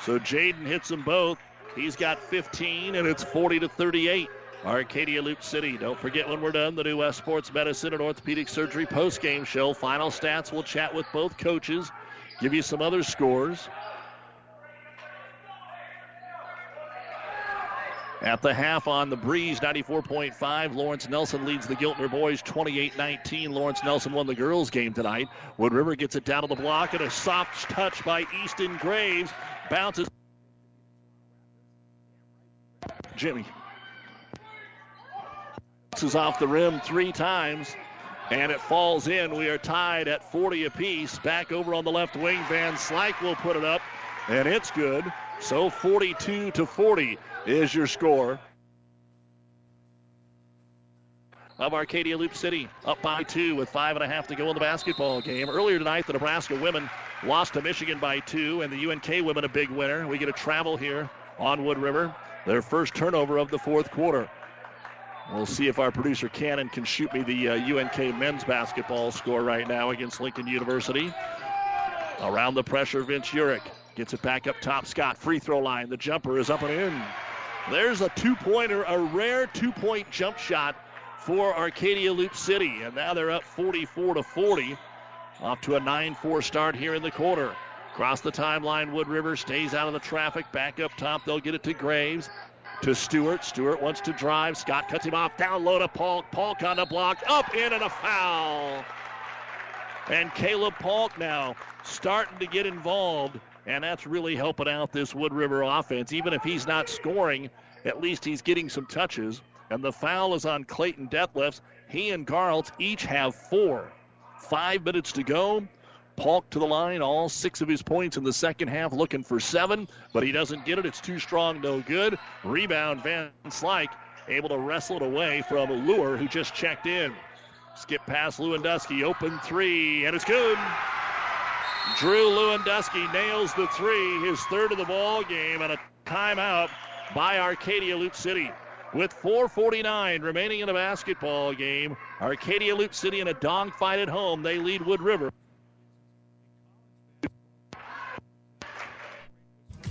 So Jaden hits them both. He's got 15, and it's 40 to 38. Arcadia Loup City. Don't forget when we're done, the new West Sports Medicine and Orthopedic Surgery post-game show. Final stats. We'll chat with both coaches, give you some other scores. At the half on the breeze, 94.5. Lawrence Nelson leads the Giltner boys 28 19. Lawrence Nelson won the girls' game tonight. Wood River gets it down to the block, and a soft touch by Easton Graves bounces. Jimmy. Bounces off the rim three times, and it falls in. We are tied at 40 apiece. Back over on the left wing, Van Slyke will put it up, and it's good. So 42 to 40 is your score. Of Arcadia Loup City, up by two with five and a half to go in the basketball game. Earlier tonight, the Nebraska women lost to Michigan by two, and the UNK women a big winner. We get a travel here on Wood River. Their first turnover of the fourth quarter. We'll see if our producer Cannon can shoot me the uh, UNK men's basketball score right now against Lincoln University. Around the pressure, Vince Urich gets it back up top. Scott, free throw line. The jumper is up and in. There's a two pointer, a rare two point jump shot for Arcadia Loup City. And now they're up 44 to 40. Off to a 9 4 start here in the quarter. Across the timeline, Wood River stays out of the traffic. Back up top, they'll get it to Graves. To Stewart. Stewart wants to drive. Scott cuts him off. Down low to Polk. Polk on the block. Up in and a foul. And Caleb Polk now starting to get involved. And that's really helping out this Wood River offense. Even if he's not scoring, at least he's getting some touches. And the foul is on Clayton Detlefs. He and Garltz each have four. Five minutes to go. Polk to the line, all six of his points in the second half, looking for seven, but he doesn't get it. It's too strong, no good. Rebound, Van Slyke able to wrestle it away from Lure, who just checked in. Skip past Lewandowski, open three, and it's good. Drew Lewandowski nails the three, his third of the ball game, and a timeout by Arcadia Loup City. With 4:49 remaining in the basketball game, Arcadia Loup City in a dogfight at home. They lead Wood River.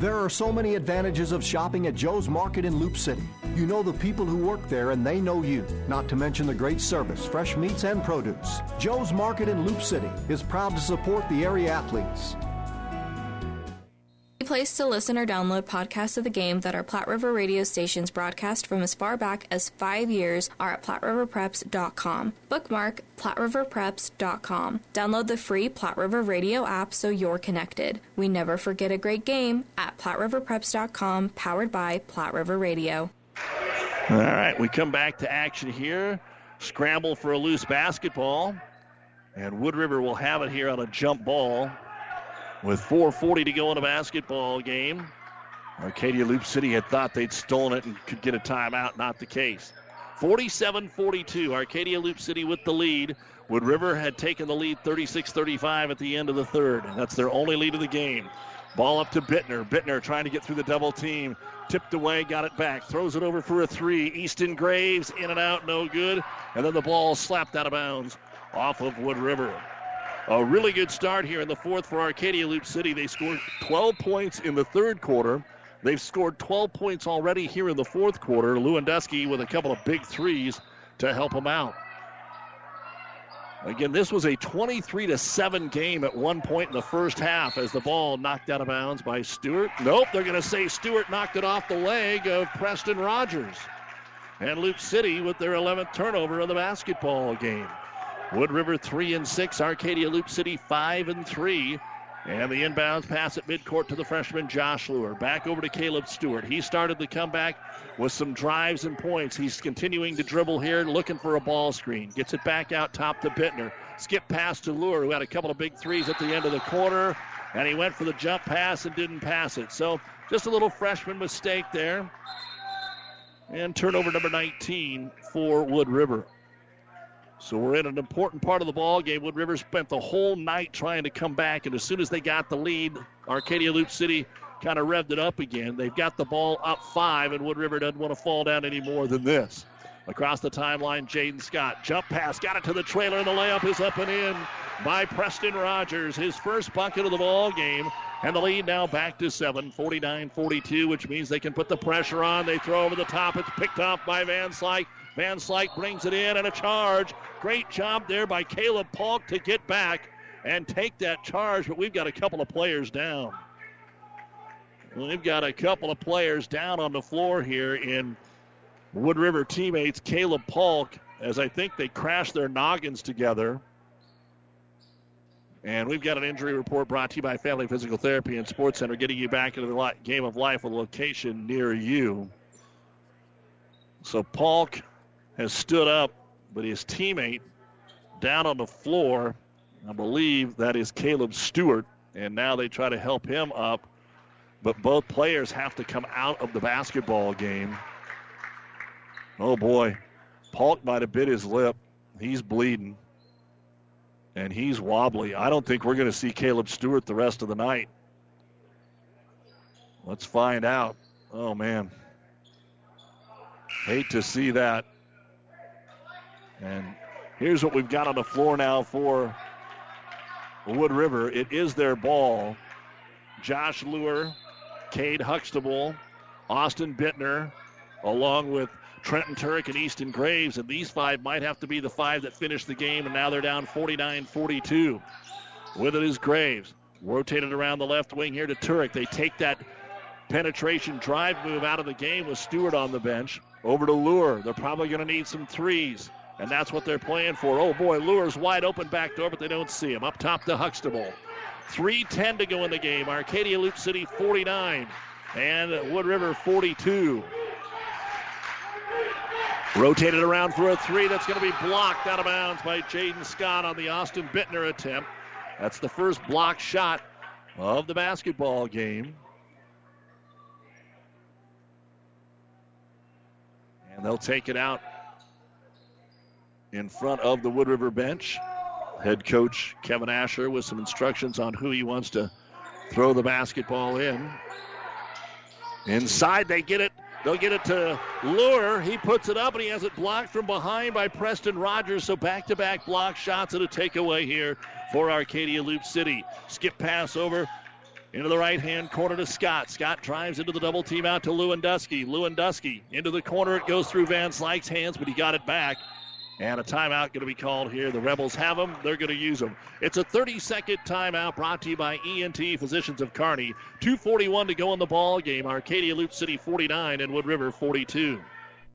There are so many advantages of shopping at Joe's Market in Loup City. You know the people who work there and they know you, not to mention the great service, fresh meats, and produce. Joe's Market in Loup City is proud to support the area athletes. Place to listen or download podcasts of the game that our Platte River radio stations broadcast from as far back as five years are at PlatteRiverPreps.com. Bookmark PlatteRiverPreps.com. Download the free Platte River radio app so you're connected. We never forget a great game at PlatteRiverPreps.com, powered by Platte River Radio. All right, we come back to action here. Scramble for a loose basketball. And Wood River will have it here on a jump ball with 4.40 to go in a basketball game. Arcadia Loup City had thought they'd stolen it and could get a timeout. Not the case. 47 42. Arcadia Loup City with the lead. Wood River had taken the lead 36 35 at the end of the third. That's their only lead of the game. Ball up to Bittner. Bittner trying to get through the double team. Tipped away, got it back. Throws it over for a three. Easton Graves in and out, no good. And then the ball slapped out of bounds off of Wood River. A really good start here in the fourth for Arcadia Loup City. They scored 12 points in the third quarter. They've scored 12 points already here in the fourth quarter. Lewandowski with a couple of big threes to help them out. Again, this was a 23 to 7 game at one point in the first half as the ball knocked out of bounds by Stewart. Nope, they're going to say Stewart knocked it off the leg of Preston Rogers. And Loup City with their 11th turnover of the basketball game. Wood River 3 and 6, Arcadia Loup City 5 and 3. And the inbounds pass at midcourt to the freshman Josh Lure. Back over to Caleb Stewart. He started the comeback with some drives and points. He's continuing to dribble here, looking for a ball screen. Gets it back out top to Bittner. Skip pass to Lure, who had a couple of big threes at the end of the quarter. And he went for the jump pass and didn't pass it. So just a little freshman mistake there. And turnover number 19 for Wood River. So we're in an important part of the ball game. Wood River spent the whole night trying to come back, and as soon as they got the lead, Arcadia Loup City kind of revved it up again. They've got the ball up five, and Wood River doesn't want to fall down any more than this. Across the timeline, Jaden Scott. Jump pass, got it to the trailer, and the layup is up and in by Preston Rogers. His first bucket of the ball game. And the lead now back to seven, 49-42, which means they can put the pressure on. They throw over the top. It's picked off by Van Slyke. Van Slyke brings it in and a charge. Great job there by Caleb Polk to get back and take that charge, but we've got a couple of players down. We've got a couple of players down on the floor here in Wood River teammates Caleb Polk, as I think they crashed their noggins together. And we've got an injury report brought to you by Family Physical Therapy and Sports Center, getting you back into the game of life, with a location near you. So Polk has stood up, but his teammate down on the floor, I believe that is Caleb Stewart, and now they try to help him up. But both players have to come out of the basketball game. Oh boy, Polk might have bit his lip. He's bleeding and he's wobbly. I don't think we're going to see Caleb Stewart the rest of the night. Let's find out. Oh, man. Hate to see that. And here's what we've got on the floor now for Wood River. It is their ball. Josh Lure, Cade Huxtable, Austin Bittner, along with Trenton Turek and Easton Graves, and these five might have to be the five that finish the game, and now they're down 49 42. With it is Graves. Rotated around the left wing here to Turek. They take that penetration drive move out of the game with Stewart on the bench. Over to Lure. They're probably going to need some threes, and that's what they're playing for. Oh boy, Lure's wide open back door, but they don't see him. Up top to Huxtable. 3.10 to go in the game. Arcadia Loup City 49 and Wood River 42. Rotated around for a three that's going to be blocked out of bounds by Jaden Scott on the Austin Bittner attempt. That's the first block shot of the basketball game. And they'll take it out in front of the Wood River bench. Head coach Kevin Asher with some instructions on who he wants to throw the basketball in. Inside, they get it They'll get it to Lure. He puts it up and he has it blocked from behind by Preston Rogers. So back to back block shots and a takeaway here for Arcadia Loup City. Skip pass over into the right hand corner to Scott. Scott drives into the double team out to Lewandowski. Lewandowski into the corner. It goes through Van Slyke's hands, but he got it back. And a timeout going to be called here. The Rebels have them. They're going to use them. It's a 30 second timeout brought to you by ENT Physicians of Kearney. 241 to go in the ball game. Arcadia Loup City 49 and Wood River 42.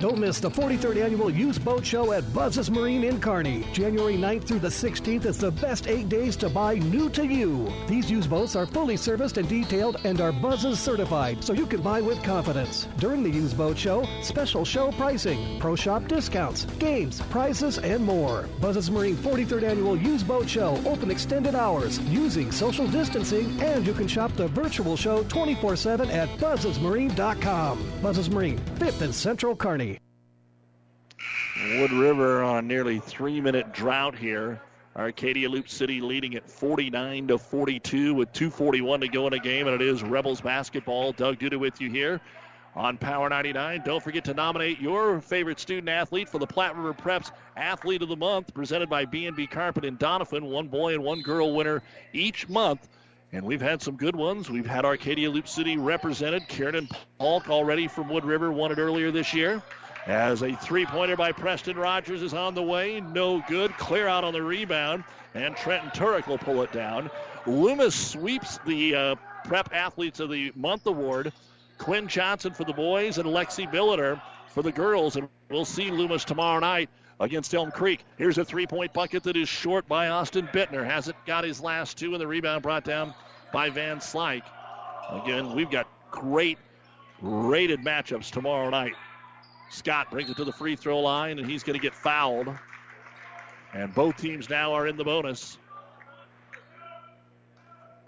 Don't miss the 43rd annual Used Boat Show at Buzz's Marine in Kearney. January 9th through the 16th is the best eight days to buy new to you. These used boats are fully serviced and detailed and are Buzz's certified, so you can buy with confidence. During the Used Boat Show, special show pricing, pro shop discounts, games, prizes, and more. Buzz's Marine 43rd annual Used Boat Show, open extended hours, using social distancing, and you can shop the virtual show 24 7 at buzzesmarine.com. Buzz's Marine, 5th and Central Kearney. Wood River on a nearly three minute drought here. Arcadia Loup City leading at 49 to 42 with 241 to go in a game, and it is Rebels basketball. Doug Duda with you here on Power 99. Don't forget to nominate your favorite student athlete for the Platte River Preps Athlete of the Month, presented by B&B Carpet in Doniphan. One boy and one girl winner each month. And we've had some good ones. We've had Arcadia Loup City represented. Kieran Polk already from Wood River won it earlier this year. As a three pointer by Preston Rogers is on the way. No good. Clear out on the rebound. And Trenton Turek will pull it down. Loomis sweeps the uh, Prep Athletes of the Month award. Quinn Johnson for the boys and Lexi Billiter for the girls. And we'll see Loomis tomorrow night against Elm Creek. Here's a three point bucket that is short by Austin Bittner. Hasn't got his last two, and the rebound brought down by Van Slyke. Again, we've got great rated matchups tomorrow night. Scott brings it to the free throw line, and he's going to get fouled. And both teams now are in the bonus.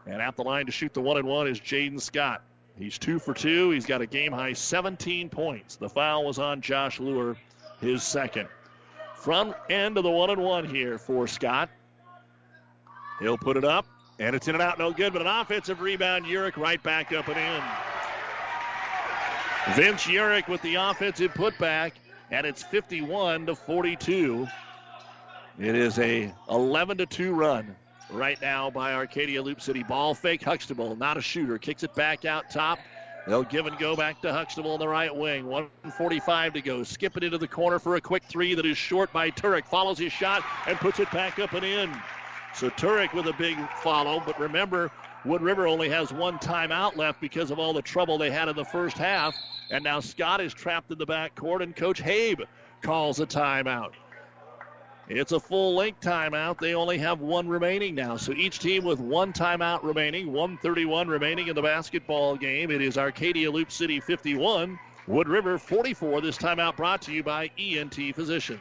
And at the line to shoot the one and one is Jaden Scott. He's two for two. He's got a game high 17 points. The foul was on Josh Lure, his second. Front end of the one and one here for Scott. He'll put it up, and it's in and out, no good, but an offensive rebound. Urick right back up and in. Vince Urick with the offensive putback, and it's 51 to 42. It is a 11 to 2 run right now by Arcadia Loup City. Ball fake, Huxtable, not a shooter, kicks it back out top. They'll give and go back to Huxtable in the right wing. 145 to go. Skip it into the corner for a quick three that is short by Turek. Follows his shot and puts it back up and in. So Turek with a big follow, but remember, Wood River only has one timeout left because of all the trouble they had in the first half. And now Scott is trapped in the back court, and Coach Habe calls a timeout. It's a full length timeout. They only have one remaining now. So each team with one timeout remaining, 131 remaining in the basketball game. It is Arcadia Loup City 51, Wood River 44. This timeout brought to you by ENT Physicians.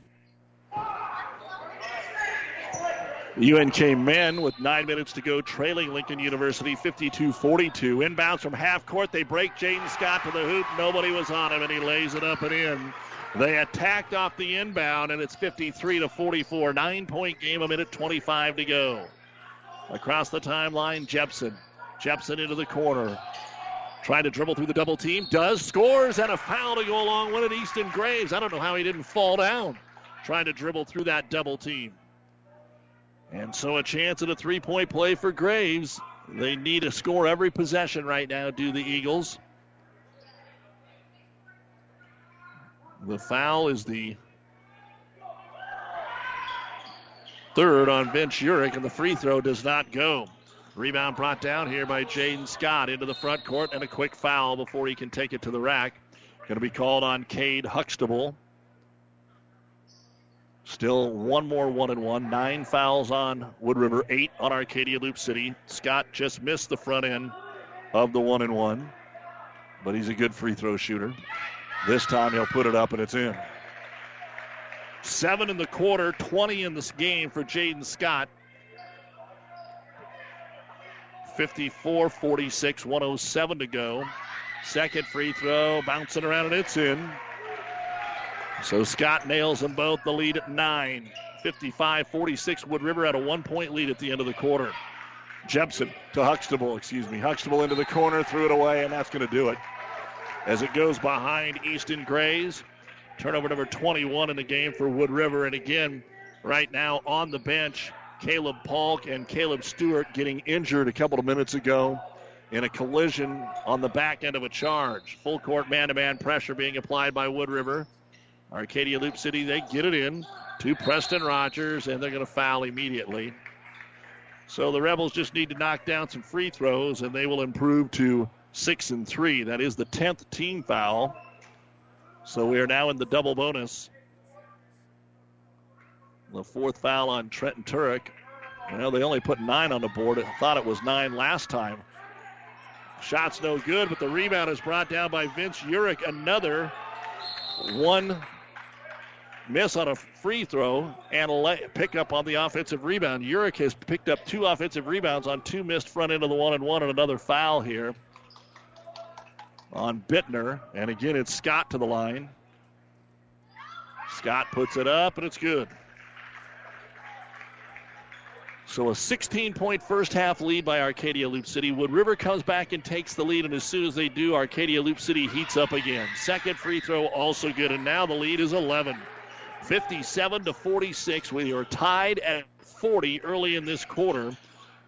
UNK men with nine minutes to go, trailing Lincoln University 52 42. Inbounds from half court. They break Jaden Scott to the hoop. Nobody was on him, and he lays it up and in. They attacked off the inbound, and it's 53 to 44. Nine point game, a minute 25 to go. Across the timeline, Jepson. Jepson into the corner. Trying to dribble through the double team. Does, scores, and a foul to go along with it. Easton Graves. I don't know how he didn't fall down trying to dribble through that double team. And so a chance at a three point play for Graves. They need to score every possession right now, do the Eagles. The foul is the third on bench Urick, and the free throw does not go. Rebound brought down here by Jaden Scott into the front court, and a quick foul before he can take it to the rack. Going to be called on Cade Huxtable. Still one more one and one. Nine fouls on Wood River, eight on Arcadia Loup City. Scott just missed the front end of the one and one, but he's a good free throw shooter. This time he'll put it up and it's in. Seven in the quarter, 20 in this game for Jaden Scott. 54 46, 107 to go. Second free throw, bouncing around, and it's in. So Scott nails them both. The lead at nine. 55 46. Wood River had a one point lead at the end of the quarter. Jepson to Huxtable, excuse me. Huxtable into the corner, threw it away, and that's going to do it. As it goes behind Easton Graves. Turnover number 21 in the game for Wood River. And again, right now on the bench, Caleb Polk and Caleb Stewart getting injured a couple of minutes ago in a collision on the back end of a charge. Full court man to man pressure being applied by Wood River. Arcadia Loup City, they get it in to Preston Rogers, and they're going to foul immediately. So the Rebels just need to knock down some free throws, and they will improve to six and three. That is the tenth team foul. So we are now in the double bonus. The fourth foul on Trenton Turek. Well, they only put nine on the board. I thought it was nine last time. Shot's no good, but the rebound is brought down by Vince Urick. Another one miss on a free throw and lay, pick up on the offensive rebound. Urick has picked up two offensive rebounds on two missed front end of the one and one, and another foul here on Bittner. And again, it's Scott to the line. Scott puts it up, and it's good. So a 16 point first half lead by Arcadia Loup City. Wood River comes back and takes the lead, and as soon as they do, Arcadia Loup City heats up again. Second free throw also good, and now the lead is 11. 57 to 46. We are tied at 40 early in this quarter.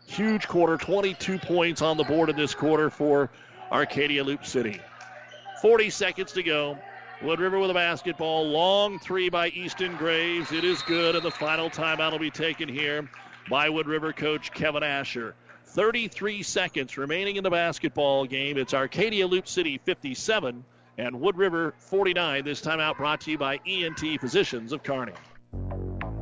Huge quarter, 22 points on the board in this quarter for Arcadia Loup City. 40 seconds to go. Wood River with a basketball. Long three by Easton Graves. It is good, and the final timeout will be taken here by Wood River coach Kevin Asher. 33 seconds remaining in the basketball game. It's Arcadia Loup City 57 and Wood River 49. This timeout brought to you by ENT Physicians of Kearney.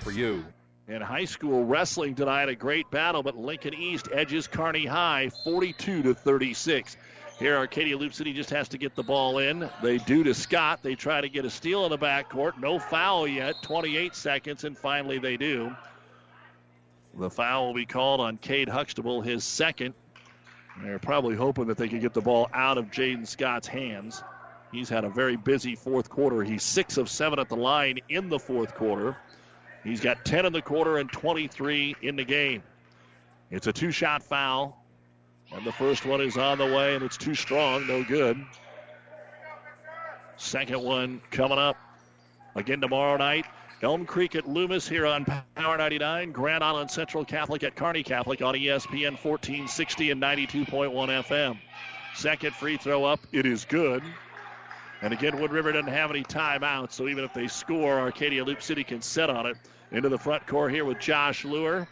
for you. In high school wrestling tonight, a great battle, but Lincoln East edges Kearney High 42 to 36. Here, Arcadia Loup City just has to get the ball in. They do to Scott. They try to get a steal in the backcourt. No foul yet. 28 seconds, and finally they do. The foul will be called on Cade Huxtable, his second. They're probably hoping that they can get the ball out of Jaden Scott's hands. He's had a very busy fourth quarter. He's six of seven at the line in the fourth quarter. He's got 10 in the quarter and 23 in the game. It's a two shot foul. And the first one is on the way, and it's too strong. No good. Second one coming up again tomorrow night. Elm Creek at Loomis here on Power 99. Grand Island Central Catholic at Kearney Catholic on ESPN 1460 and 92.1 FM. Second free throw up. It is good. And again, Wood River doesn't have any timeouts, so even if they score, Arcadia Loup City can set on it. Into the front court here with Josh Lure.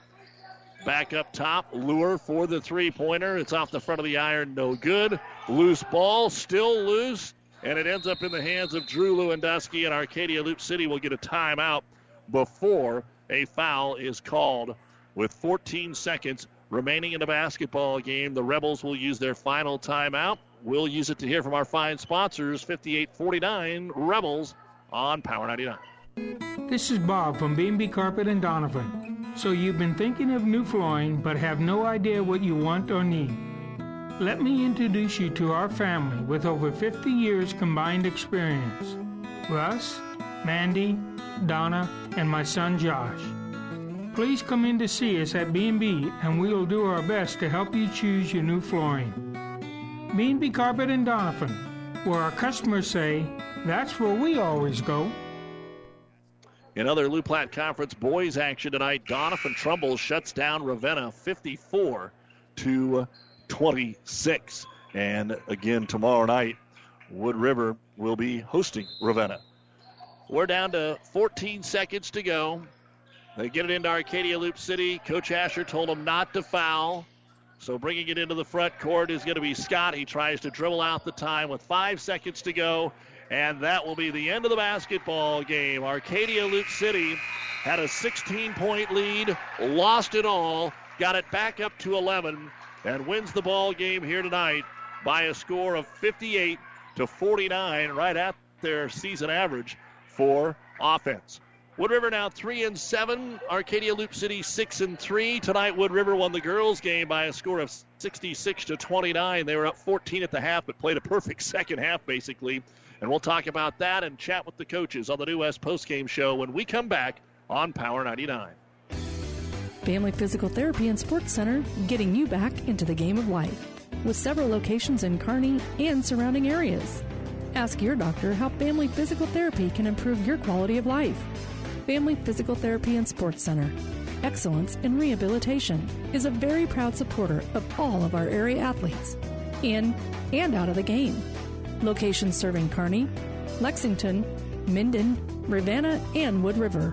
Back up top, Lure for the three pointer. It's off the front of the iron, no good. Loose ball, still loose, and it ends up in the hands of Drew Lewandowski, and Arcadia Loup City will get a timeout before a foul is called. With 14 seconds remaining in the basketball game, the Rebels will use their final timeout. We'll use it to hear from our fine sponsors 5849 Rebels on Power 99. This is Bob from B&B Carpet and Doniphan. So you've been thinking of new flooring but have no idea what you want or need. Let me introduce you to our family with over 50 years combined experience. Russ, Mandy, Donna, and my son Josh. Please come in to see us at B&B and we will do our best to help you choose your new flooring. B&B Carpet and Doniphan, where our customers say, that's where we always go. In other Loup Platte Conference boys action tonight, Doniphan Trumbull shuts down Ravenna 54 to 26. And again, tomorrow night, Wood River will be hosting Ravenna. We're down to 14 seconds to go. They get it into Arcadia Loup City. Coach Asher told them not to foul. So bringing it into the front court is going to be Scott. He tries to dribble out the time with five seconds to go. And that will be the end of the basketball game. Arcadia Loup City had a 16 point lead, lost it all, got it back up to 11, and wins the ball game here tonight by a score of 58 to 49, right at their season average for offense. Wood River now three and seven. Arcadia Loup City six and three. Tonight, Wood River won the girls' game by a score of 66 to 29. They were up 14 at the half, but played a perfect second half basically. And we'll talk about that and chat with the coaches on the New West postgame show when we come back on Power 99. Family Physical Therapy and Sports Center, getting you back into the game of life. With several locations in Kearney and surrounding areas. Ask your doctor how family physical therapy can improve your quality of life. Family Physical Therapy and Sports Center. Excellence in Rehabilitation is a very proud supporter of all of our area athletes, in and out of the game. Locations serving Kearney, Lexington, Minden, Ravenna, and Wood River.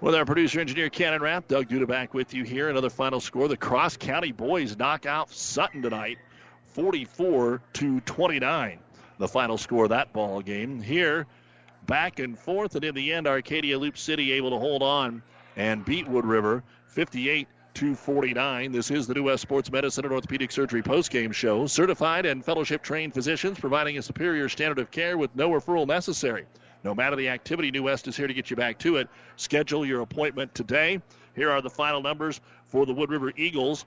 With our producer engineer Cannon Rapp, Doug Duda back with you here. Another final score. The Cross County boys knock out Sutton tonight, 44 to 29. The final score of that ball game. Here, back and forth, and in the end, Arcadia Loup City able to hold on and beat Wood River 58 to 49. This is the New West Sports Medicine and Orthopedic Surgery postgame show. Certified and fellowship trained physicians providing a superior standard of care with no referral necessary. No matter the activity, New West is here to get you back to it. Schedule your appointment today. Here are the final numbers for the Wood River Eagles.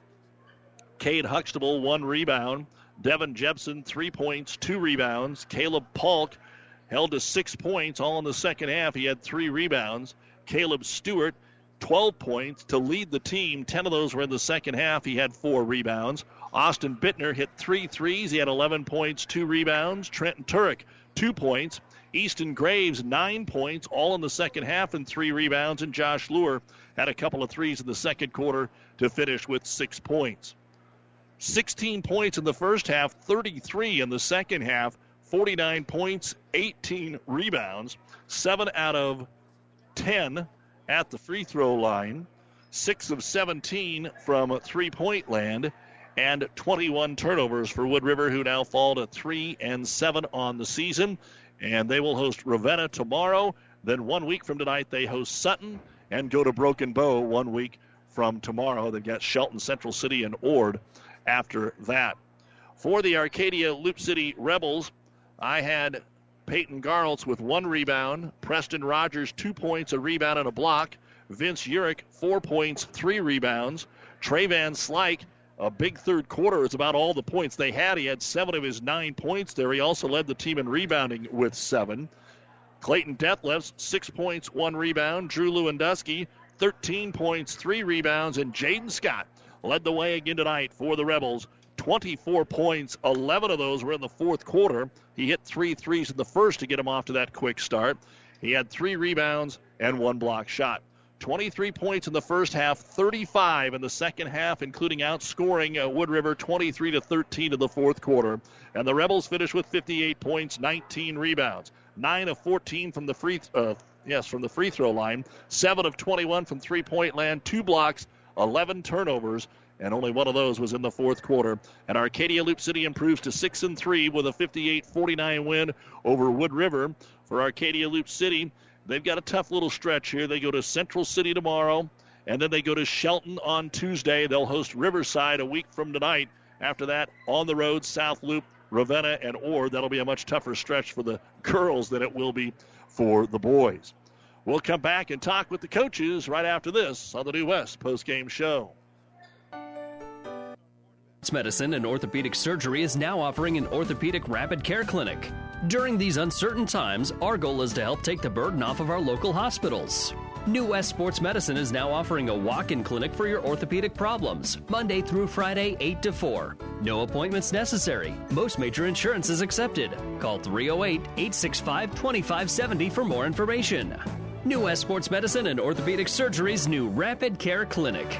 Cade Huxtable, one rebound. Devin Jepson, three points, two rebounds. Caleb Polk held to six points all in the second half. He had three rebounds. Caleb Stewart, 12 points to lead the team. 10 of those were in the second half. He had four rebounds. Austin Bittner hit three threes. He had 11 points, two rebounds. Trenton Turek, two points. Easton Graves, nine points, all in the second half, and three rebounds. And Josh Lure had a couple of threes in the second quarter to finish with six points. 16 points in the first half, 33 in the second half, 49 points, 18 rebounds, 7 out of 10 at the free throw line, 6 of 17 from three point land, and 21 turnovers for Wood River, who now fall to 3 and 7 on the season and they will host Ravenna tomorrow. Then one week from tonight, they host Sutton and go to Broken Bow one week from tomorrow. They've got Shelton Central City and Ord after that. For the Arcadia Loup City Rebels, I had Peyton Garltz with one rebound, Preston Rogers two points, a rebound, and a block. Vince Urick four points, three rebounds. Trey Van Slyke a big third quarter is about all the points they had. He had seven of his nine points there. He also led the team in rebounding with seven. Clayton Detlefs, six points, one rebound. Drew Lewandowski, 13 points, three rebounds. And Jaden Scott led the way again tonight for the Rebels. 24 points, 11 of those were in the fourth quarter. He hit three threes in the first to get him off to that quick start. He had three rebounds and one block shot. 23 points in the first half, 35 in the second half, including outscoring uh, Wood River 23 to 13 in the fourth quarter. And the Rebels finished with 58 points, 19 rebounds, 9 of 14 from the free uh, yes from the free throw line, 7 of 21 from three-point land, two blocks, 11 turnovers, and only one of those was in the fourth quarter. And Arcadia Loup City improves to 6 and 3 with a 58-49 win over Wood River. For Arcadia Loup City, They've got a tough little stretch here. They go to Central City tomorrow, and then they go to Shelton on Tuesday. They'll host Riverside a week from tonight. After that, on the road, South Loup, Ravenna, and Ord. That'll be a much tougher stretch for the girls than it will be for the boys. We'll come back and talk with the coaches right after this on the New West postgame show. Medicine and Orthopedic Surgery is now offering an orthopedic rapid care clinic. During these uncertain times, our goal is to help take the burden off of our local hospitals. New West Sports Medicine is now offering a walk in clinic for your orthopedic problems, Monday through Friday, 8 to 4. No appointments necessary. Most major insurance is accepted. Call 308 865 2570 for more information. New West Sports Medicine and Orthopedic Surgery's new Rapid Care Clinic.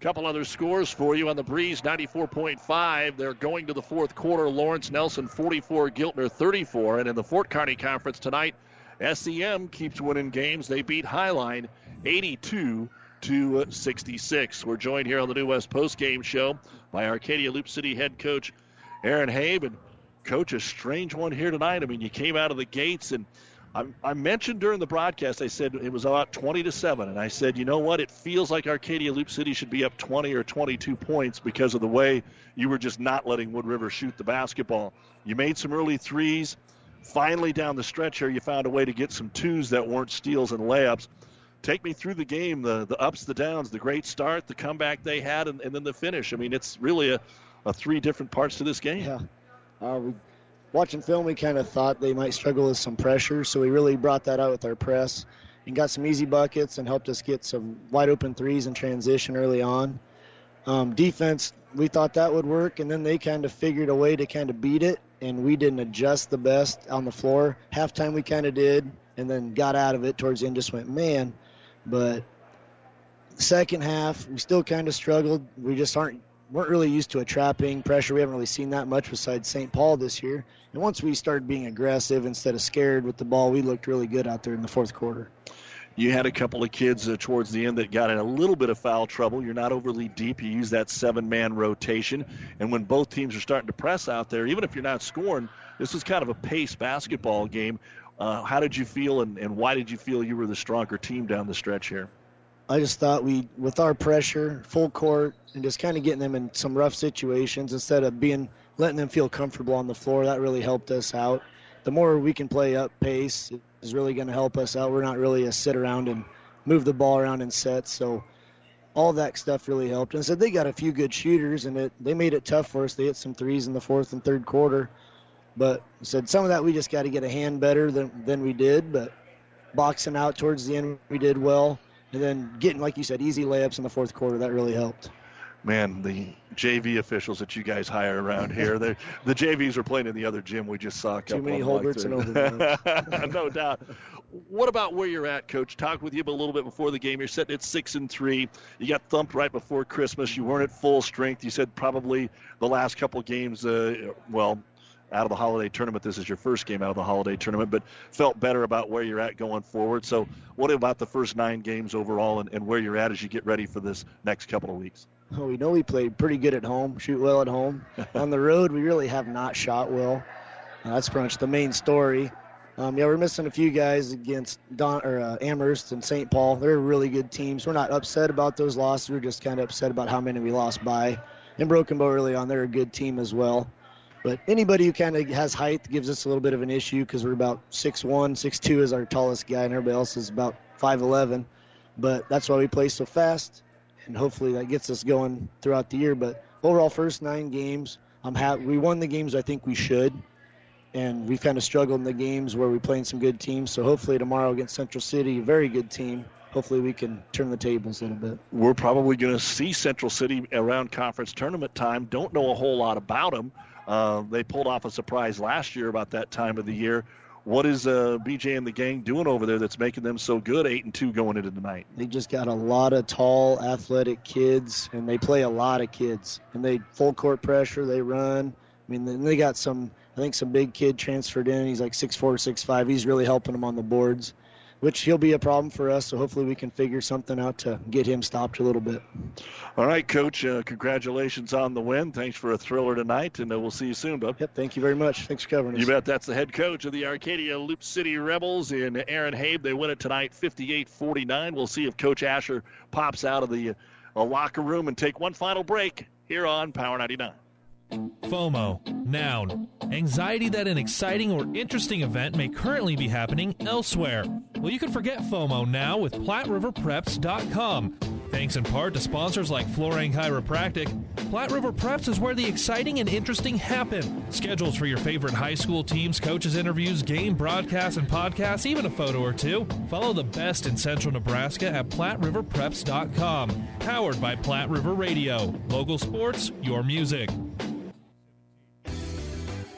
Couple other scores for you on the Breeze 94.5. They're going to the fourth quarter. Lawrence Nelson 44, Giltner 34. And in the Fort Kearny Conference tonight, SEM keeps winning games. They beat Highline 82 to 66. We're joined here on the New West Post Game Show by Arcadia Loup City head coach Aaron Habe. And coach, a strange one here tonight. I mean, you came out of the gates and I, I, mentioned during the broadcast, I said it was about 20 to 7. And I said, you know what? It feels like Arcadia Loup City should be up 20 or 22 points because of the way you were just not letting Wood River shoot the basketball. You made some early threes. Finally, down the stretch here, you found a way to get some twos that weren't steals and layups. Take me through the game, the, the ups, the downs, the great start, the comeback they had, and, and then the finish. I mean, it's really a, a three different parts to this game. Yeah. Uh, we watching film, we kind of thought they might struggle with some pressure, so we really brought that out with our press and got some easy buckets and helped us get some wide open threes in transition early on. Um, defense, we thought that would work, and then they kind of figured a way to kind of beat it, and we didn't adjust the best on the floor. Halftime, we kind of did, and then got out of it towards the end, just went, man. But second half, we still kind of struggled. We just aren't weren't really used to a trapping pressure. We haven't really seen that much besides St. Paul this year. And once we started being aggressive instead of scared with the ball, we looked really good out there in the fourth quarter. You had a couple of kids uh, towards the end that got in a little bit of foul trouble. You're not overly deep. You use that seven man rotation. And when both teams are starting to press out there, even if you're not scoring, this is kind of a pace basketball game. Uh, how did you feel, and, and why did you feel you were the stronger team down the stretch here? I just thought we, with our pressure, full court, and just kind of getting them in some rough situations instead of being letting them feel comfortable on the floor, that really helped us out. The more we can play up pace is really going to help us out. We're not really a sit around and move the ball around in sets, so all that stuff really helped. And so they got a few good shooters, and it they made it tough for us. They hit some threes in the fourth and third quarter, but said some of that we just got to get a hand better than than we did. But boxing out towards the end, we did well and then getting, like you said, easy layups in the fourth quarter. That really helped. Man, the JV officials that you guys hire around here, the JVs are playing in the other gym we just saw. Too many Holberts and overtimes. no doubt. What about where you're at, Coach? Talk with you a little bit before the game. You're sitting at six and three. You got thumped right before Christmas. You weren't at full strength. You said probably the last couple games, uh, well, out of the holiday tournament. This is your first game out of the holiday tournament, but felt better about where you're at going forward. So, what about the first nine games overall and, and where you're at as you get ready for this next couple of weeks? Well, we know we played pretty good at home, shoot well at home. On the road, we really have not shot well. Uh, that's pretty much the main story. Um, yeah, we're missing a few guys against Don or uh, Amherst and St. Paul. They're really good teams. We're not upset about those losses. We're just kind of upset about how many we lost by. And Broken Bow early on, they're a good team as well. But anybody who kind of has height gives us a little bit of an issue because we're about 6'1", 6'2", is our tallest guy, and everybody else is about 5'11". But that's why we play so fast, and hopefully that gets us going throughout the year. But overall, first nine games, I'm happy. We won the games I think we should and we've kind of struggled in the games where we're playing some good teams. So hopefully tomorrow against Central City, very good team. Hopefully we can turn the tables a little bit. We're probably going to see Central City around conference tournament time. Don't know a whole lot about them. Uh, they pulled off a surprise last year about that time of the year. What is uh, BJ and the gang doing over there that's making them so good, eight and two going into tonight? They just got a lot of tall, athletic kids, and they play a lot of kids. And they full court pressure. They run. I mean, they got some I think some big kid transferred in. He's like six four, six five. He's really helping them on the boards, which he'll be a problem for us. So hopefully we can figure something out to get him stopped a little bit. All right, Coach. Uh, congratulations on the win. Thanks for a thriller tonight, and uh, we'll see you soon, bub. Yep. Thank you very much. Thanks for covering us. You bet. That's the head coach of the Arcadia Loup City Rebels in Aaron Habe. They win it tonight, 58-49. We'll see if Coach Asher pops out of the uh, locker room and take one final break here on Power 99. FOMO, noun. Anxiety that an exciting or interesting event may currently be happening elsewhere. Well, you can forget FOMO now with PlatteRiverPreps.com. Thanks in part to sponsors like Florang Chiropractic, Platte River Preps is where the exciting and interesting happen. Schedules for your favorite high school teams, coaches' interviews, game broadcasts, and podcasts, even a photo or two. Follow the best in central Nebraska at PlatteRiverPreps.com. Powered by Platte River Radio. Local sports, your music.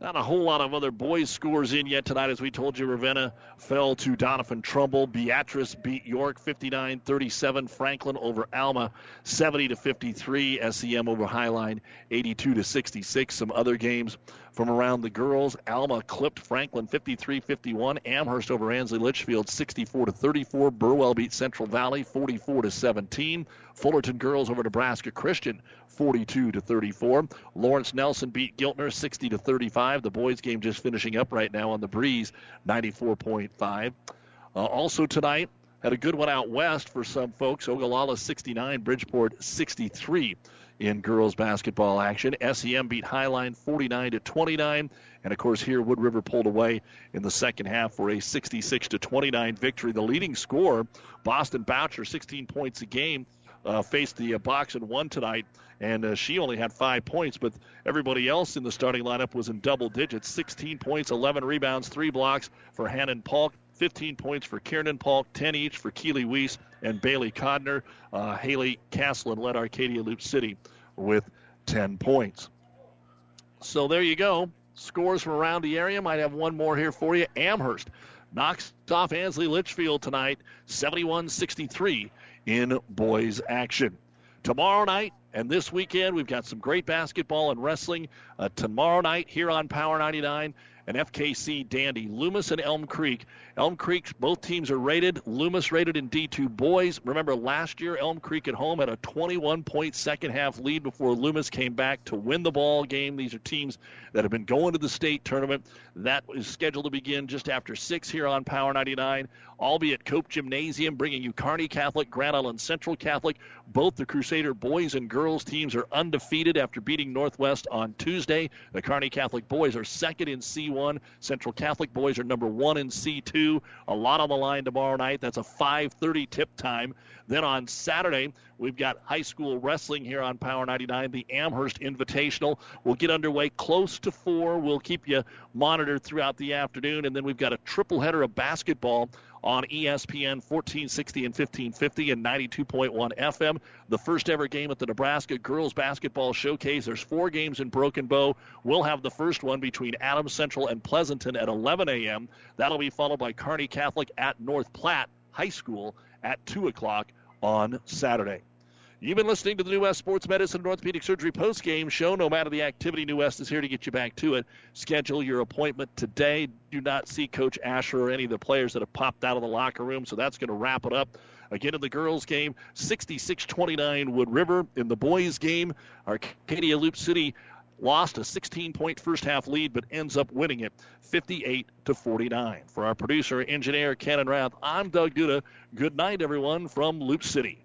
Not a whole lot of other boys' scores in yet tonight. As we told you, Ravenna fell to Doniphan Trumbull. Beatrice beat York 59 37. Franklin over Alma 70 to 53. SEM over Highline 82 to 66. Some other games from around the girls. Alma clipped Franklin 53 51. Amherst over Ansley Litchfield 64 to 34. Burwell beat Central Valley 44 to 17. Fullerton girls over Nebraska Christian 42 to 34. Lawrence Nelson beat Giltner 60 to 35. The boys game just finishing up right now on the breeze 94.5. Uh, also tonight had a good one out west for some folks. Ogallala 69, Bridgeport 63 in girls basketball action. SEM beat Highline 49 to 29, and of course here Wood River pulled away in the second half for a 66 to 29 victory. The leading scorer, Boston Boucher, 16 points a game, uh, faced the uh, box and won tonight, and uh, she only had five points, but everybody else in the starting lineup was in double digits 16 points, 11 rebounds, three blocks for Hannon Polk. 15 points for Kiernan Polk, 10 each for Keely Weiss and Bailey Codner. Uh, Haley Castlin led Arcadia Loup City with 10 points. So there you go. Scores from around the area. Might have one more here for you. Amherst knocks off Ansley Litchfield tonight, 71 63 in boys action. Tomorrow night and this weekend, we've got some great basketball and wrestling. Uh, tomorrow night here on Power 99, and FKC Dandy. Loomis and Elm Creek. Elm Creek, both teams are rated. Loomis rated in D2 boys. Remember last year, Elm Creek at home had a 21 point second half lead before Loomis came back to win the ball game. These are teams that have been going to the state tournament. That is scheduled to begin just after 6 here on Power 99. All be at Cope Gymnasium, bringing you Kearney Catholic, Grand Island Central Catholic. Both the Crusader boys and girls teams are undefeated after beating Northwest on Tuesday. The Kearney Catholic boys are second in C1. Central Catholic boys are number one in C2. A lot on the line tomorrow night. That's a 5:30 tip time. Then on Saturday, we've got high school wrestling here on Power 99, the Amherst Invitational. will get underway close to 4. We'll keep you monitored throughout the afternoon. And then we've got a triple header of basketball on ESPN 1460 and 1550 and 92.1 FM. The first ever game at the Nebraska Girls Basketball Showcase. There's four games in Broken Bow. We'll have the first one between Adams Central and Pleasanton at 11 a.m. That'll be followed by Kearney Catholic at North Platte High School at 2 o'clock on Saturday. You've been listening to the New West Sports Medicine and Orthopedic Surgery post-game show. No matter the activity, New West is here to get you back to it. Schedule your appointment today. Do not see Coach Asher or any of the players that have popped out of the locker room, so that's going to wrap it up. Again, in the girls' game, 66 29 Wood River. In the boys' game, Arcadia Loup City lost a 16 point first half lead, but ends up winning it 58 to 49. For our producer, engineer and Rath, I'm Doug Duda. Good night, everyone, from Loup City.